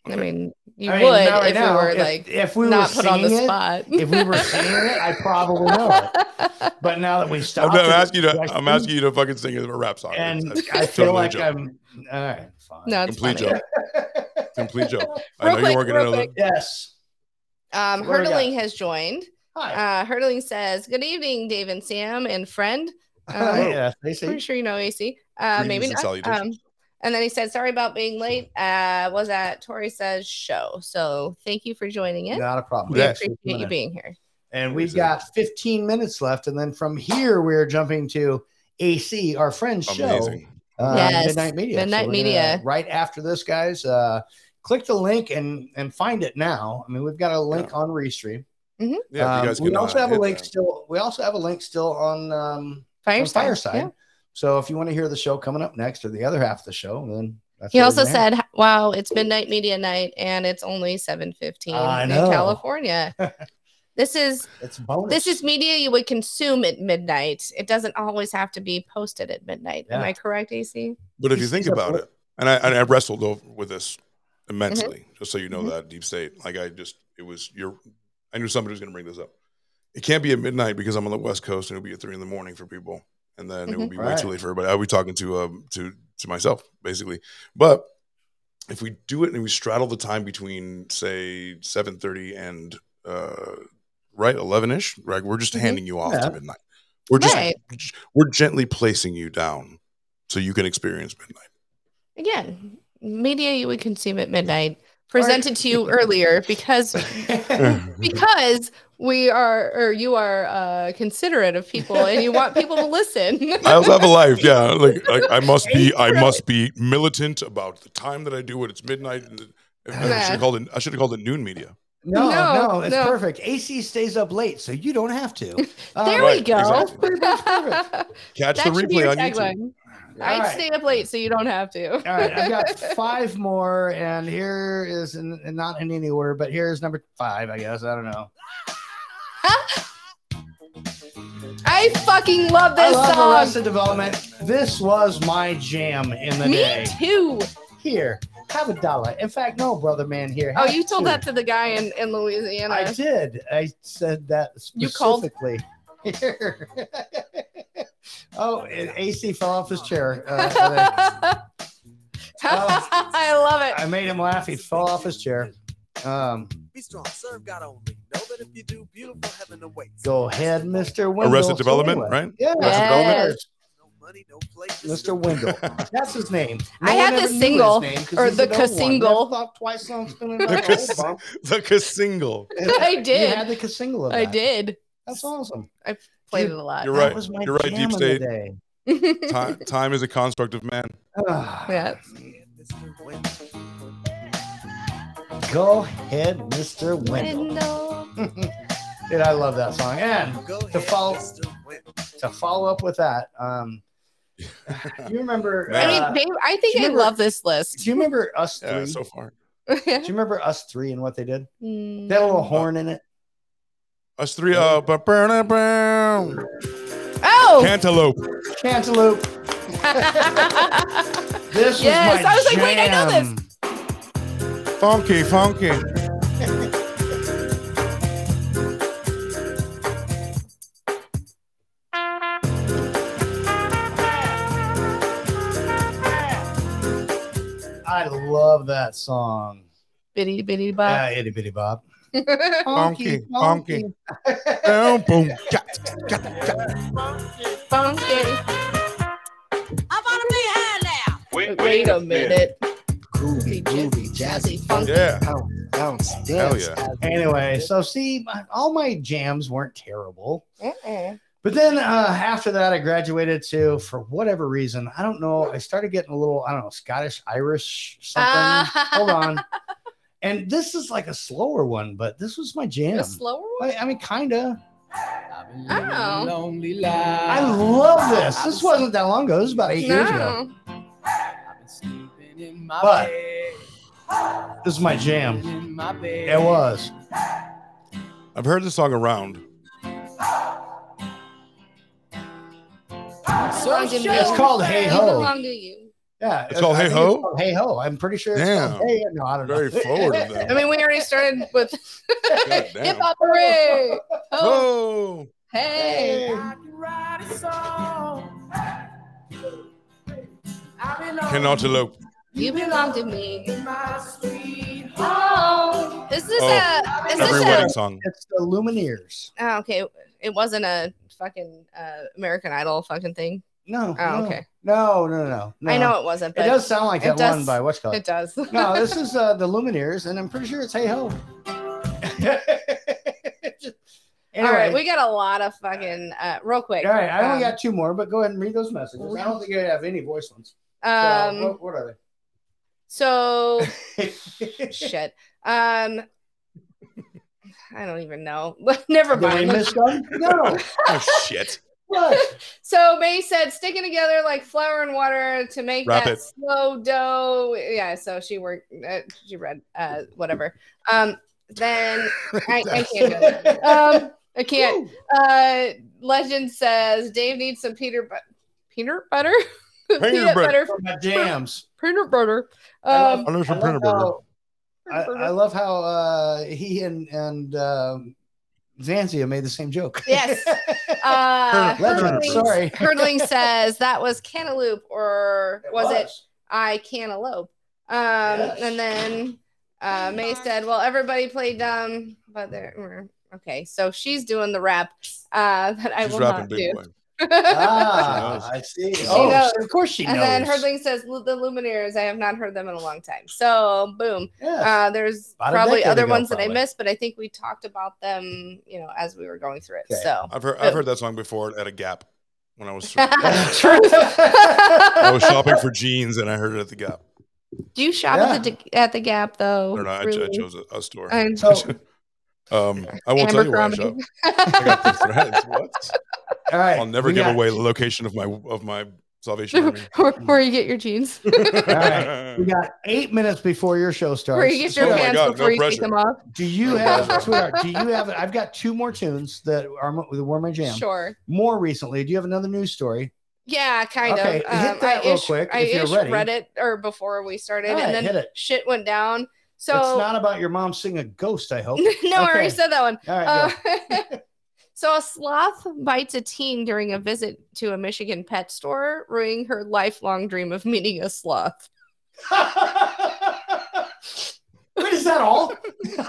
F: I mean, you
E: I mean,
F: would
E: right
F: if
E: now.
F: we were
E: If-
F: like
E: if we were
F: not put on the
E: singing it,
F: spot.
E: if we were singing it, I probably know it. [laughs] But now that we
O: I'm, I'm
E: it,
O: asking you to.
E: question,
O: I'm asking you to fucking sing a rap song.
E: and
O: It's-
E: I feel
O: totally
E: like
O: joke.
E: I'm all right. Fine.
F: No, it's
O: complete
F: funny.
O: joke. [laughs] Complete joke. I know
F: quick,
O: you're working
F: real
O: another.
F: quick.
E: Yes.
F: Um,
E: What do we got?
F: Hurdling has joined. Uh, Hurdling says, "Good evening, Dave and Sam and friend." Um,
E: yeah, they say.
F: Pretty sure you know AC. Uh, maybe
O: and
F: not. Um, and then he said, "Sorry about being late. Uh, was at Tori says show. So thank you for joining in.
E: Not a problem.
F: We
E: Yes.
F: appreciate you being here.
E: And we've got 15 minutes left, and then from here we're jumping to AC, our friend's show. Uh,
F: Yes,
E: Midnight Media.
F: Midnight
E: we're gonna-
F: Media.
E: right after this, guys. Uh, click the link and and find it now. I mean, we've got a link on Restream.
F: Mhm.
O: Yeah, if you
E: Um,
O: guys
E: we
O: can,
E: also have a link
O: that.
E: still. We also have a link still on um,
F: Fireside,
E: On Fireside.
F: yeah.
E: So if you want to hear the show coming up next or the other half of the show, then that's
F: He also
E: we're have.
F: said, "Wow, it's midnight media night, and it's only seven fifteen in. California." [laughs] this is
E: it's bonus.
F: this is media you would consume at midnight. It doesn't always have to be posted at midnight. Am I correct, AC?
O: But if you think about it, and I, and I wrestled over with this immensely,
F: Mm-hmm.
O: just so you know that deep state. Like I just, it was your. I knew somebody was going to bring this up. It can't be at midnight because I'm on the West Coast, and it'll be at three in the morning for people, and then it will be way too late for everybody. I'll be talking to um to to myself basically, but if we do it and we straddle the time between say 7:30 and uh right 11ish right we're just
F: Mhm.
O: handing you off
E: Yeah.
O: to midnight we're just
F: Right.
O: we're gently placing you down so you can experience midnight
F: Again, media you would consume at midnight presented to you earlier because [laughs] because we are or you are uh considerate of people and you want people to [laughs] listen.
O: I also have a life, yeah. [laughs] Like, like I must be, I must be militant about the time that I do it. It's midnight. And I should have called it. I should have called it noon media.
E: No,
F: No,
E: no, it's
F: no.
E: perfect. AC stays up late, so you don't have to. Uh, [laughs]
F: there we
O: Right,
F: go.
O: Catch
F: that
O: the replay on YouTube.
F: tagline. I'd
E: All right.
F: stay up late so you don't have to.
E: All right, I've got five more, and here is in, and not in any order, but here's number five, I guess. I don't know.
F: I fucking love
E: I
F: this
E: love
F: song.
E: Arrested Development. This was my jam in the
F: Me
E: day.
F: too.
E: Here, have a dollar. In fact, no, brother man, here.
F: Oh, you told
E: two.
F: that to the guy in, in Louisiana.
E: I did. I said that specifically.
F: You called-.
E: Here. [laughs] oh, and AC fell off his chair. Uh, [laughs] [laughs]
F: I love it.
E: I made him laugh. He fell off his chair. Um,
G: Be strong, serve God only. Know that if you do, beautiful heaven awaits.
E: go ahead, Mr. Wendell.
O: Arrested
E: So
O: Development,
E: anyway,
O: right?
E: Yeah,
O: Arrested Development?
F: Yes.
E: Mr. Wendell. That's his name.
F: I
E: one
F: had the
E: ever knew his
F: single,
E: name 'cause
F: or the
E: an old one.
F: ca-single.
E: Thought twice on spinning
O: The,
E: that
O: cas-
E: oh, old
O: the casingle. [laughs]
F: I
E: You
F: did.
E: had the single
F: I did.
E: That's awesome.
F: I played it a lot.
O: You're
E: That
O: right.
E: was my
O: You're right. Deep state. Time, time is a construct of man.
F: Ah, yeah.
E: Go ahead, Mr. Wendell.
F: Window. [laughs]
E: Dude, I love that song. And to follow to follow up with that, um, [laughs] you remember?
F: I mean,
E: uh,
F: babe, I think I
E: remember-
F: love this list.
E: Do you remember us [laughs] three?
O: Yeah, so far.
E: Do you remember us three and what they did?
F: Mm.
E: They had a little horn in it.
O: Us three. Uh, ba- burn, burn.
F: Oh,
O: Cantaloop.
E: Cantaloop. This
F: yes.
E: was my
F: I was like, wait, I know this.
E: Jam.
O: Funky, funky.
E: I love that song.
F: Bitty bitty
E: Yeah,
F: bop.
E: itty bitty bob.
O: Funky, funky. Boom, boom. Ja, ja, ja.
F: Funky.
I: I wanna be high now.
F: Wait, wait a minute.
E: Groovy, groovy, jazzy,
F: funky.
O: Yeah.
E: bounce, bounce,
O: Hell
E: dance.
O: yeah.
E: Anyway, so see, my, all my jams weren't terrible.
F: Mm-mm.
E: But then uh, after that, I graduated to, for whatever reason, I don't know. I started getting a little, I don't know, Scottish, Irish, something.
F: Ah.
E: Hold on. And this is like a slower one, but this was my jam.
F: A slower one?
E: I, I mean, kind of.
F: Oh.
E: I love this. This wasn't that long ago. This was about eight years ago.
F: No.
U: in my
E: But-
U: bed,
E: This is my jam.
U: my.
E: It was.
O: I've heard this song around.
U: So
F: Belong to.
E: It's called Hey
F: You
E: Ho.
F: belong to you.
E: Yeah,
O: It's called
E: I
O: Hey Ho?
E: called Hey Ho. I'm pretty sure it's
O: Damn.
E: called Hey. No, I don't know.
O: Very forward of [laughs] them.
F: I mean, we already started with
O: damn. [laughs]
F: hip hop hooray. Oh, hey.
O: cannot elope.
F: You belong to me. Oh, is this
O: Oh,
F: a? Is
O: every
F: this
O: wedding
F: a?
O: song.
E: It's the Lumineers.
F: Oh, okay, it wasn't a fucking uh, American Idol fucking thing.
E: No.
F: Oh,
E: no.
F: okay.
E: No, no, no, no.
F: I know it wasn't.
E: It
F: But
E: does sound like
F: it
E: that one
F: does-
E: by what's called.
F: It does. [laughs]
E: No, this is uh, the Lumineers, and I'm pretty sure it's Hey Ho. Anyway, [laughs]
F: All right, we got a lot of fucking uh, real quick.
E: all right. I only
F: um,
E: got two more, but go ahead and read those messages. I don't think I have any voice ones. So,
F: Um,
E: what, what are
F: So [laughs] shit. Um, I don't even know. [laughs] Never
E: Did we
F: mind.
E: miss? No. [laughs]
O: Oh shit.
E: What?
F: So May said sticking together like flour and water to make
O: Wrap
F: that
O: it.
F: slow dough. Yeah, so she worked. Uh, she read uh, whatever. Um, then I, I can't. do it. Um, I can't. Uh, Legend says Dave needs some peanut but peanut butter.
O: Peanut butter.
E: For my jams.
F: Peanut butter.
E: I love-
F: Um,
O: I love
E: I
O: peanut
E: love how- I, I love how uh, he and and um, Zanzia made the same joke.
F: Yes. [laughs] Uh,
E: Legend,
F: Hurdling,
E: sorry. [laughs]
F: Hurdling says that was cantaloupe, or was it I cantaloupe? Um, and then uh, May said, "Well, everybody played dumb, but they're okay." So she's doing the rap uh, that I
O: She's
F: will not do.
O: boy.
E: Ah, I see.
F: She
E: oh,
F: knows.
E: of course she
F: and
E: knows.
F: then Hurdling says the Lumineers. I have not heard them in a long time. So boom.
E: Yes.
F: Uh, there's
E: About
F: probably other
E: ago,
F: ones that I missed, but I think we talked about them, you know, as we were going through it.
E: Okay.
F: So
O: I've heard I've heard that song before at a Gap when I was [laughs]
F: True.
O: I was shopping for jeans and I heard it at the Gap.
F: Do you shop at the at the Gap though?
O: Or no, I,
F: Really?
O: I chose a, a store.
F: I'm- [laughs] [laughs]
O: um, I won't tell you where I shop. I got the threads. [laughs] What?
E: All right.
O: I'll never
E: we
O: give
E: got-
O: away the location of my of my Salvation Army. [laughs]
F: where, where you get your jeans. [laughs]
E: All right. We got eight minutes before your show starts.
F: where you get your
O: Oh
F: pants
O: God, no
F: before you take them off.
E: Do you have, sweetheart? Do you have? I've got two more tunes that are mo- that were my jam.
F: Sure.
E: More recently, do you have another news story?
F: Yeah, kind
E: Okay,
F: of.
E: hit
F: Um,
E: that
F: I
E: real
F: ish,
E: quick
F: I
E: if you're
F: ish
E: ready.
F: read it or before we started,
E: All right,
F: and then shit went down. So
E: it's not about your mom seeing a ghost. I hope. [laughs]
F: no, I already said that one.
E: All right,
F: Uh, [laughs] so a sloth bites a teen during a visit to a Michigan pet store, ruining her lifelong dream of meeting a sloth. [laughs]
E: Wait, is that all?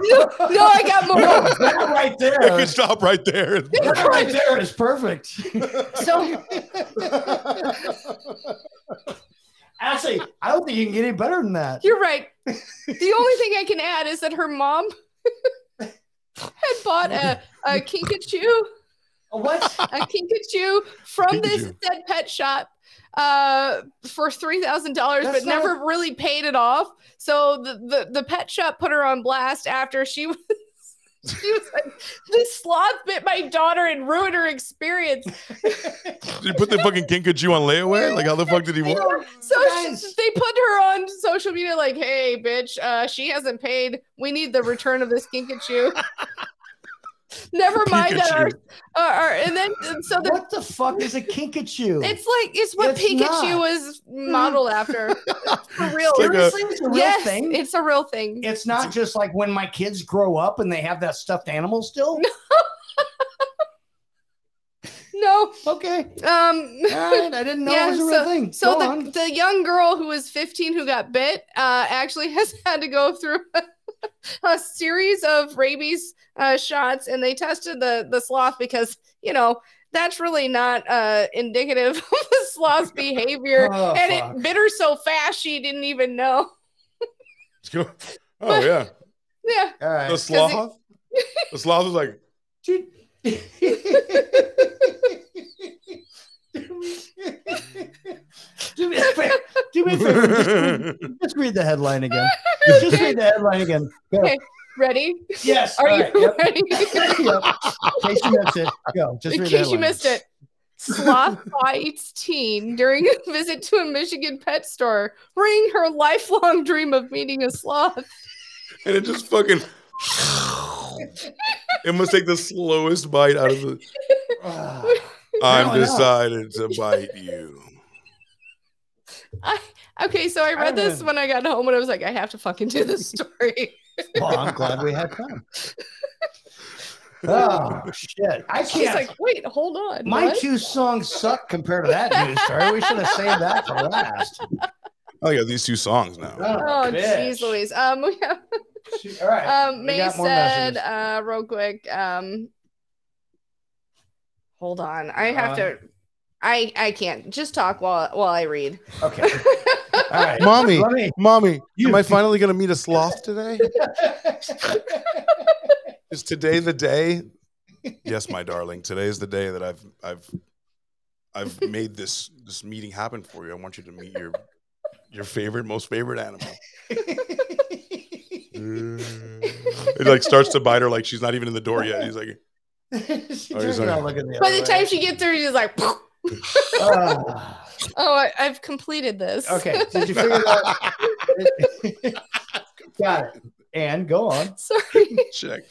F: no, no, I got more.
E: that right
O: You
E: there.
O: can stop right there.
E: That right there is perfect.
F: So
E: Actually, I don't think you can get any better than that.
F: You're right. [laughs] The only thing I can add is that her mom [laughs] had bought a, a Kinkajou.
E: What?
F: A Kinkajou from this
O: Kinkajou.
F: said pet shop uh for three thousand dollars but
E: That's not-
F: never really paid it off so the, the the pet shop put her on blast after she [laughs] was [laughs] she was like this sloth bit my daughter and ruined her experience
O: Did you put the fucking Kinkajou on layaway? Like how the fuck did he want?
F: So sh- they put her on social media like, "Hey, bitch, uh, she hasn't paid. We need the return of this Kinkajou." [laughs] Never [laughs] mind that our, our, our- and then so the,
E: What the fuck is a Kinkajou?
F: it's like it's what
E: It's
F: Pikachu
E: not.
F: was modeled after. [laughs] It's for real.
O: like a-
E: Seriously, it's a real
F: yes,
E: thing.
F: it's a real thing.
E: It's not just like when my kids grow up and they have that stuffed animal still. [laughs]
F: No.
E: Okay.
F: Um.
E: All right, I didn't know it was a real
F: so,
E: thing.
F: So the,
E: on.
F: the young girl who was 15 who got bit uh, actually has had to go through [laughs] a series of rabies uh, shots, and they tested the the sloth because you know that's really not uh, indicative [laughs] of the sloth's behavior, [laughs]
O: Oh,
F: and
O: fuck.
F: it bit her so fast she didn't even know.
O: Let's go. Oh yeah.
F: Yeah.
E: All right.
O: The sloth. The sloth was like,
E: do me a favor. Do me a favor. Just read, just read the headline again. Just read the headline again. Go.
F: Okay, ready?
E: Yes.
F: Are
E: all
F: you
E: right, yep. [laughs]
F: ready?
E: Yep. In case you missed it, go. Just
F: In
E: read the
F: case you missed it. Sloth [laughs] bites teen during a visit to a Michigan pet store, ruining her lifelong dream of meeting a sloth.
O: and it just fucking. it must take the slowest bite out of the.
E: Ah.
O: I'm
E: no.
O: decided to bite you.
F: I Okay, so I read this when I got home and I was like, I have to fucking do this [laughs] story.
E: Well, I'm glad we had time. [laughs] Oh shit! I
F: She's
E: can't.
F: like, wait, hold on.
E: my
F: what?"
E: two songs suck compared to that news story. We should have saved that for last.
O: Oh yeah, these two songs now.
F: Oh,
E: bitch.
F: jeez, Louise. Um, [laughs] we have,
E: All right.
F: um, May said, uh, real quick, um, hold on, I have
E: Uh,
F: to, I, I can't just talk while while I read.
E: Okay. [laughs] All right.
O: Mommy,
E: me-
O: mommy, am I finally gonna meet a sloth today? [laughs] Is today the day? Yes, my darling. Today is the day that I've I've I've made this this meeting happen for you. I want you to meet your your favorite, most favorite animal. it like starts to bite her like she's not even in the door yet. He's like,
E: She [laughs]
O: Oh, he's like-
E: the
F: By the
E: way.
F: time she gets there, she's like, [laughs] oh,
E: Ah.
F: I, I've completed this.
E: okay. Did you figure that? Out? [laughs] Got it. And go on. [laughs]
F: Sorry,
O: check.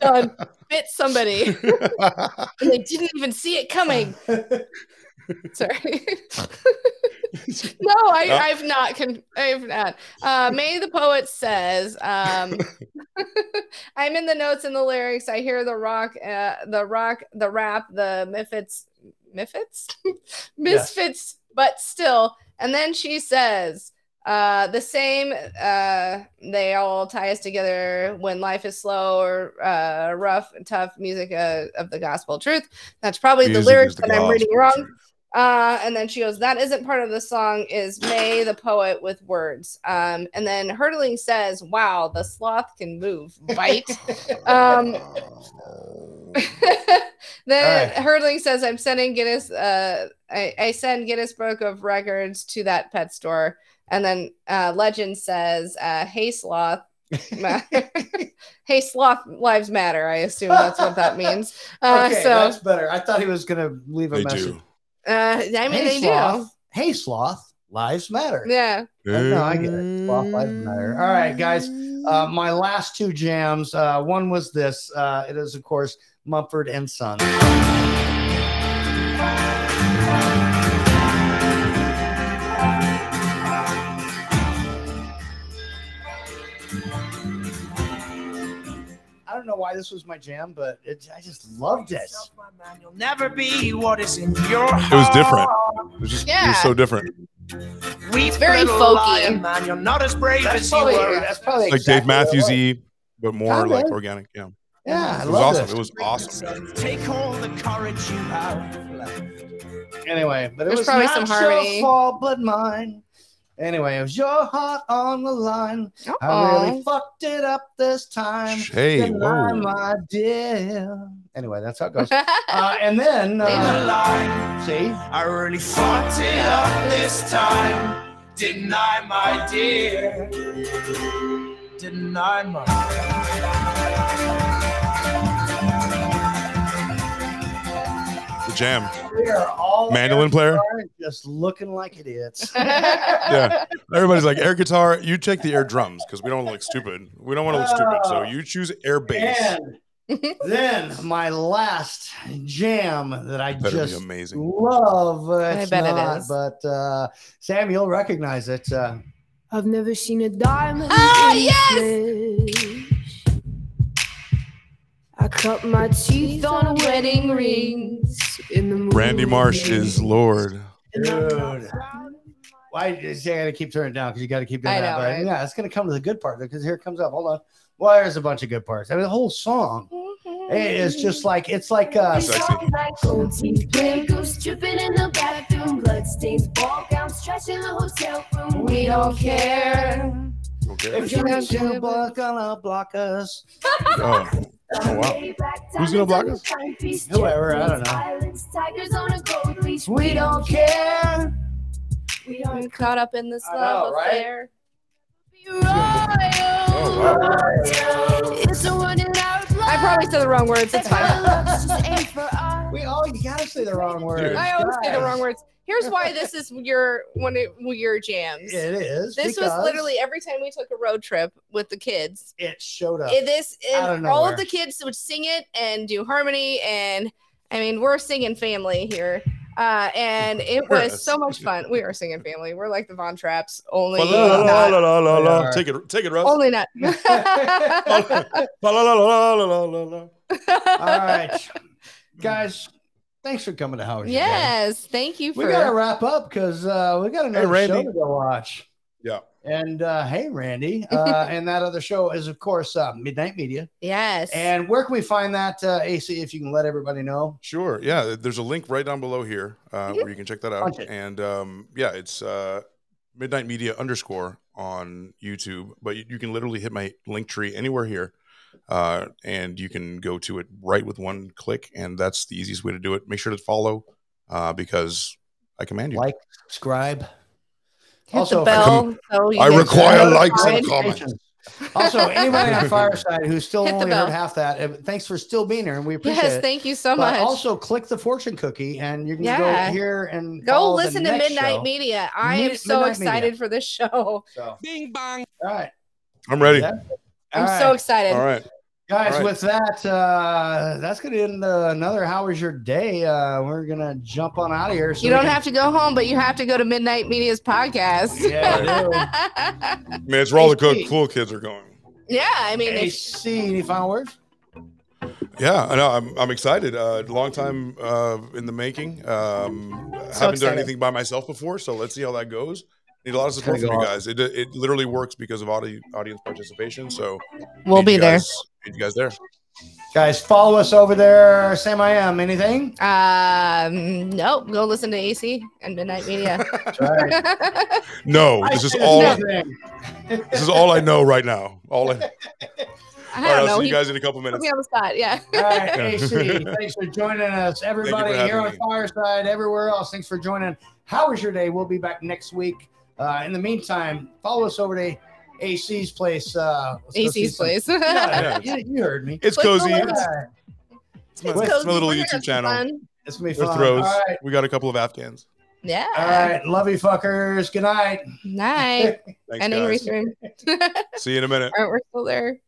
F: done. Bit somebody, and they didn't even see it coming. Sorry. no, I,
O: No.
F: I've not. Con- I've not. Uh, May the poet says, um, "I'm in the notes and the lyrics. I hear the rock, uh, the rock, the rap, the misfits, [laughs] misfits, misfits, but still." And then she says, uh, "The same. Uh, they all tie us together when life is slow or uh, rough and tough. Music uh, of the gospel truth. That's probably the lyrics
O: the
F: that I'm reading wrong." Uh, and then she goes, That isn't part of the song, is May the poet with words. Um, and then Hurtling says, Wow, the sloth can move. Bite. [laughs] um, [laughs] then
E: All right.
F: Hurtling says, I'm sending Guinness, uh, I, I send Guinness Book of Records to that pet store. And then uh, Legend says, uh, Hey, sloth. [laughs] hey, sloth lives matter. I assume that's what that means. Uh,
E: okay, so
F: so,
E: that's better. I thought he was gonna leave a
O: They
E: message.
O: do.
F: Uh, I mean,
E: hey,
F: they
E: sloth. Hey, sloth. Lives matter.
F: Yeah.
E: Uh, No, I get it. Sloth lives matter. All right, guys. Uh, my last two jams. Uh, one was this. Uh, it is, of course, Mumford and Son. Why this was my jam, but it, I just loved it.
U: You'll never be what is in your
O: It was different. It was just it was so different.
U: Weep,
F: very
U: little
F: folky.
U: lion Man, you're not as brave
E: That's
U: as you
E: probably,
U: were.
E: that's probably
O: Like
E: exactly
O: Dave Matthews
E: what I
O: E, but more
E: Kinda.
O: like organic. Yeah.
E: Yeah, I
O: It was
E: love
O: awesome.
E: this.
O: It was awesome.
U: Take all the courage you have left.
E: Anyway, but it
F: There's
E: was
F: probably
E: not
F: some harmony.
E: your fault, but mine. Anyway, it was your heart on the line. I really fucked it up this time.
O: Hey,
E: Deny my dear. Anyway, that's how it goes. [laughs] uh, and then, uh,
U: line.
E: see,
U: I really fucked it up this time. Deny my dear. Deny my.
O: Jam.
E: we are all
O: Mandolin player?
E: just looking like idiots. [laughs]
O: Yeah. Everybody's like air guitar. You check the air drums because we don't look stupid. We don't want to look stupid. So you choose air bass.
E: And [laughs] then my last jam that I
O: Better be
E: just
O: amazing.
E: love. Uh,
F: I
E: it's
F: bet it
E: not,
F: is.
E: But uh, Sam, you'll recognize it. Uh,
V: I've never seen a diamond.
F: Ah,
V: in
F: yes!
V: flesh. I cut my teeth on wedding rings in the moon.
O: Randy Marsh is Lorde.
E: dude. Why you got to keep turning it down because you got to keep doing
F: I
E: that.
F: know,
E: but
F: right?
E: yeah, it's gonna come to the good part because here it comes up. Hold on. Well, there's a bunch of good parts. I mean, the whole song it is just like it's like uh,
O: Sexy.
V: Like gold teeth, pickles dripping in the bathroom, bloodstains, ball gowns, trash in the hotel room. We don't care.
O: Okay.
E: if you're gonna block, gonna block us.
O: Oh. Oh wow. Who's gonna block us?
E: Whoever, I don't know.
V: Tigers on a gold leash.
E: We don't care.
V: We
F: We're
V: aren't
F: caught up in this love
E: know, right?
F: affair.
V: Oh, it's a one in our blood.
F: I probably said the wrong words. It's fine.
E: We you gotta say the wrong word.
O: Dude.
F: I always say the wrong words. Here's why this is your one of your jams.
E: It is.
F: This was literally every time we took a road trip with the kids.
E: it showed up.
F: It, this
E: out
F: and
E: of
F: all of the kids would sing it and do harmony and I mean we're singing family here. Uh, and it was so much fun. We are singing family. We're like the Von Trapps, only not.
O: Take it, take it, Russ.
F: only not.
E: All right, guys. Thanks for coming to Howard.
F: yes, thank you
E: We gotta wrap up because uh, we got another
O: Randy.
E: show to go watch.
O: Yeah.
E: And uh, hey, Randy, [laughs] uh, and that other show is of course uh, Midnight Media.
F: yes.
E: And where can we find that, uh, AC? If you can let everybody know.
O: Sure. Yeah. There's a link right down below here uh, where you can check that out. And um, yeah, it's uh, Midnight Media underscore on YouTube, but you, you can literally hit my Linktree anywhere here. Uh, and you can go to it right with one click, and that's the easiest way to do it. Make sure to follow uh, because I command you.
E: Like, subscribe.
F: Hit
E: also,
F: the bell. so
O: I require likes and comments. [laughs]
E: Also, anybody on Fireside who's still
F: Hit
E: only
F: bell.
E: heard half that, uh, thanks for still being here, and we appreciate
F: Yes,
E: it.
F: thank you so
E: But
F: much.
E: also, click the fortune cookie, and you can
F: Yeah.
E: go here and
F: Go listen to Midnight
E: show.
F: Media. I am
E: Mid-
F: so
E: Midnight Media.
F: excited for this show.
E: So,
P: Bing bong.
E: all right,
O: I'm ready.
E: Yeah.
F: I'm
E: All
F: so
E: right.
F: excited.
O: All right.
E: Guys.
O: All right.
E: With that, uh, that's gonna end uh, another. How was your day? Uh, we're gonna jump on out of here. so
F: You don't
E: can-
F: have to go home, but you have to go to Midnight Media's podcast.
E: Yeah,
O: I [laughs] mean, it's where all the cool, cool kids are going.
F: yeah, I mean, if,
E: AC, any final words?
O: Yeah, I know. I'm, I'm excited. Uh, long time uh, in the making. Um, haven't done anything by myself before, so let's see how that goes. Need a lot of support from you guys. It, it literally works because of audi- audience participation. So
F: we'll be there.
O: guys- Need you guys there.
E: Guys, follow us over there. Sam, I am. Anything?
F: Um, nope. Go listen to AC and Midnight Media. [laughs] [laughs]
O: No, this is all. This is all I know right now. All I. [laughs] All
F: I
O: right,
F: don't
O: I'll
F: know.
O: see you guys in a couple
F: put
O: minutes.
F: me on the spot. Yeah.
E: All right, AC, thanks for joining us. Everybody here on
O: me.
E: Fireside, everywhere else, thanks for joining. How was your day? We'll be back next week. Uh, in the meantime, follow us over to AC's place. Uh, let's go see
F: AC's
E: some-
F: place.
E: Yeah,
O: Yeah. [laughs]
E: you, you heard me.
O: It's
F: Click
O: cozy. It's, it's my,
F: It's
O: it's my little
F: We're gonna have
O: YouTube
F: some
O: channel.
F: fun.
E: it's gonna be
O: With
E: fun.
O: throws.
E: All right,
O: We got a couple of Afghans.
F: Yeah.
E: all right. Love you, fuckers. Good night.
F: Night. [laughs]
O: Thanks,
F: Ending
O: guys. See you in a minute. [laughs]
F: All right, we're still there.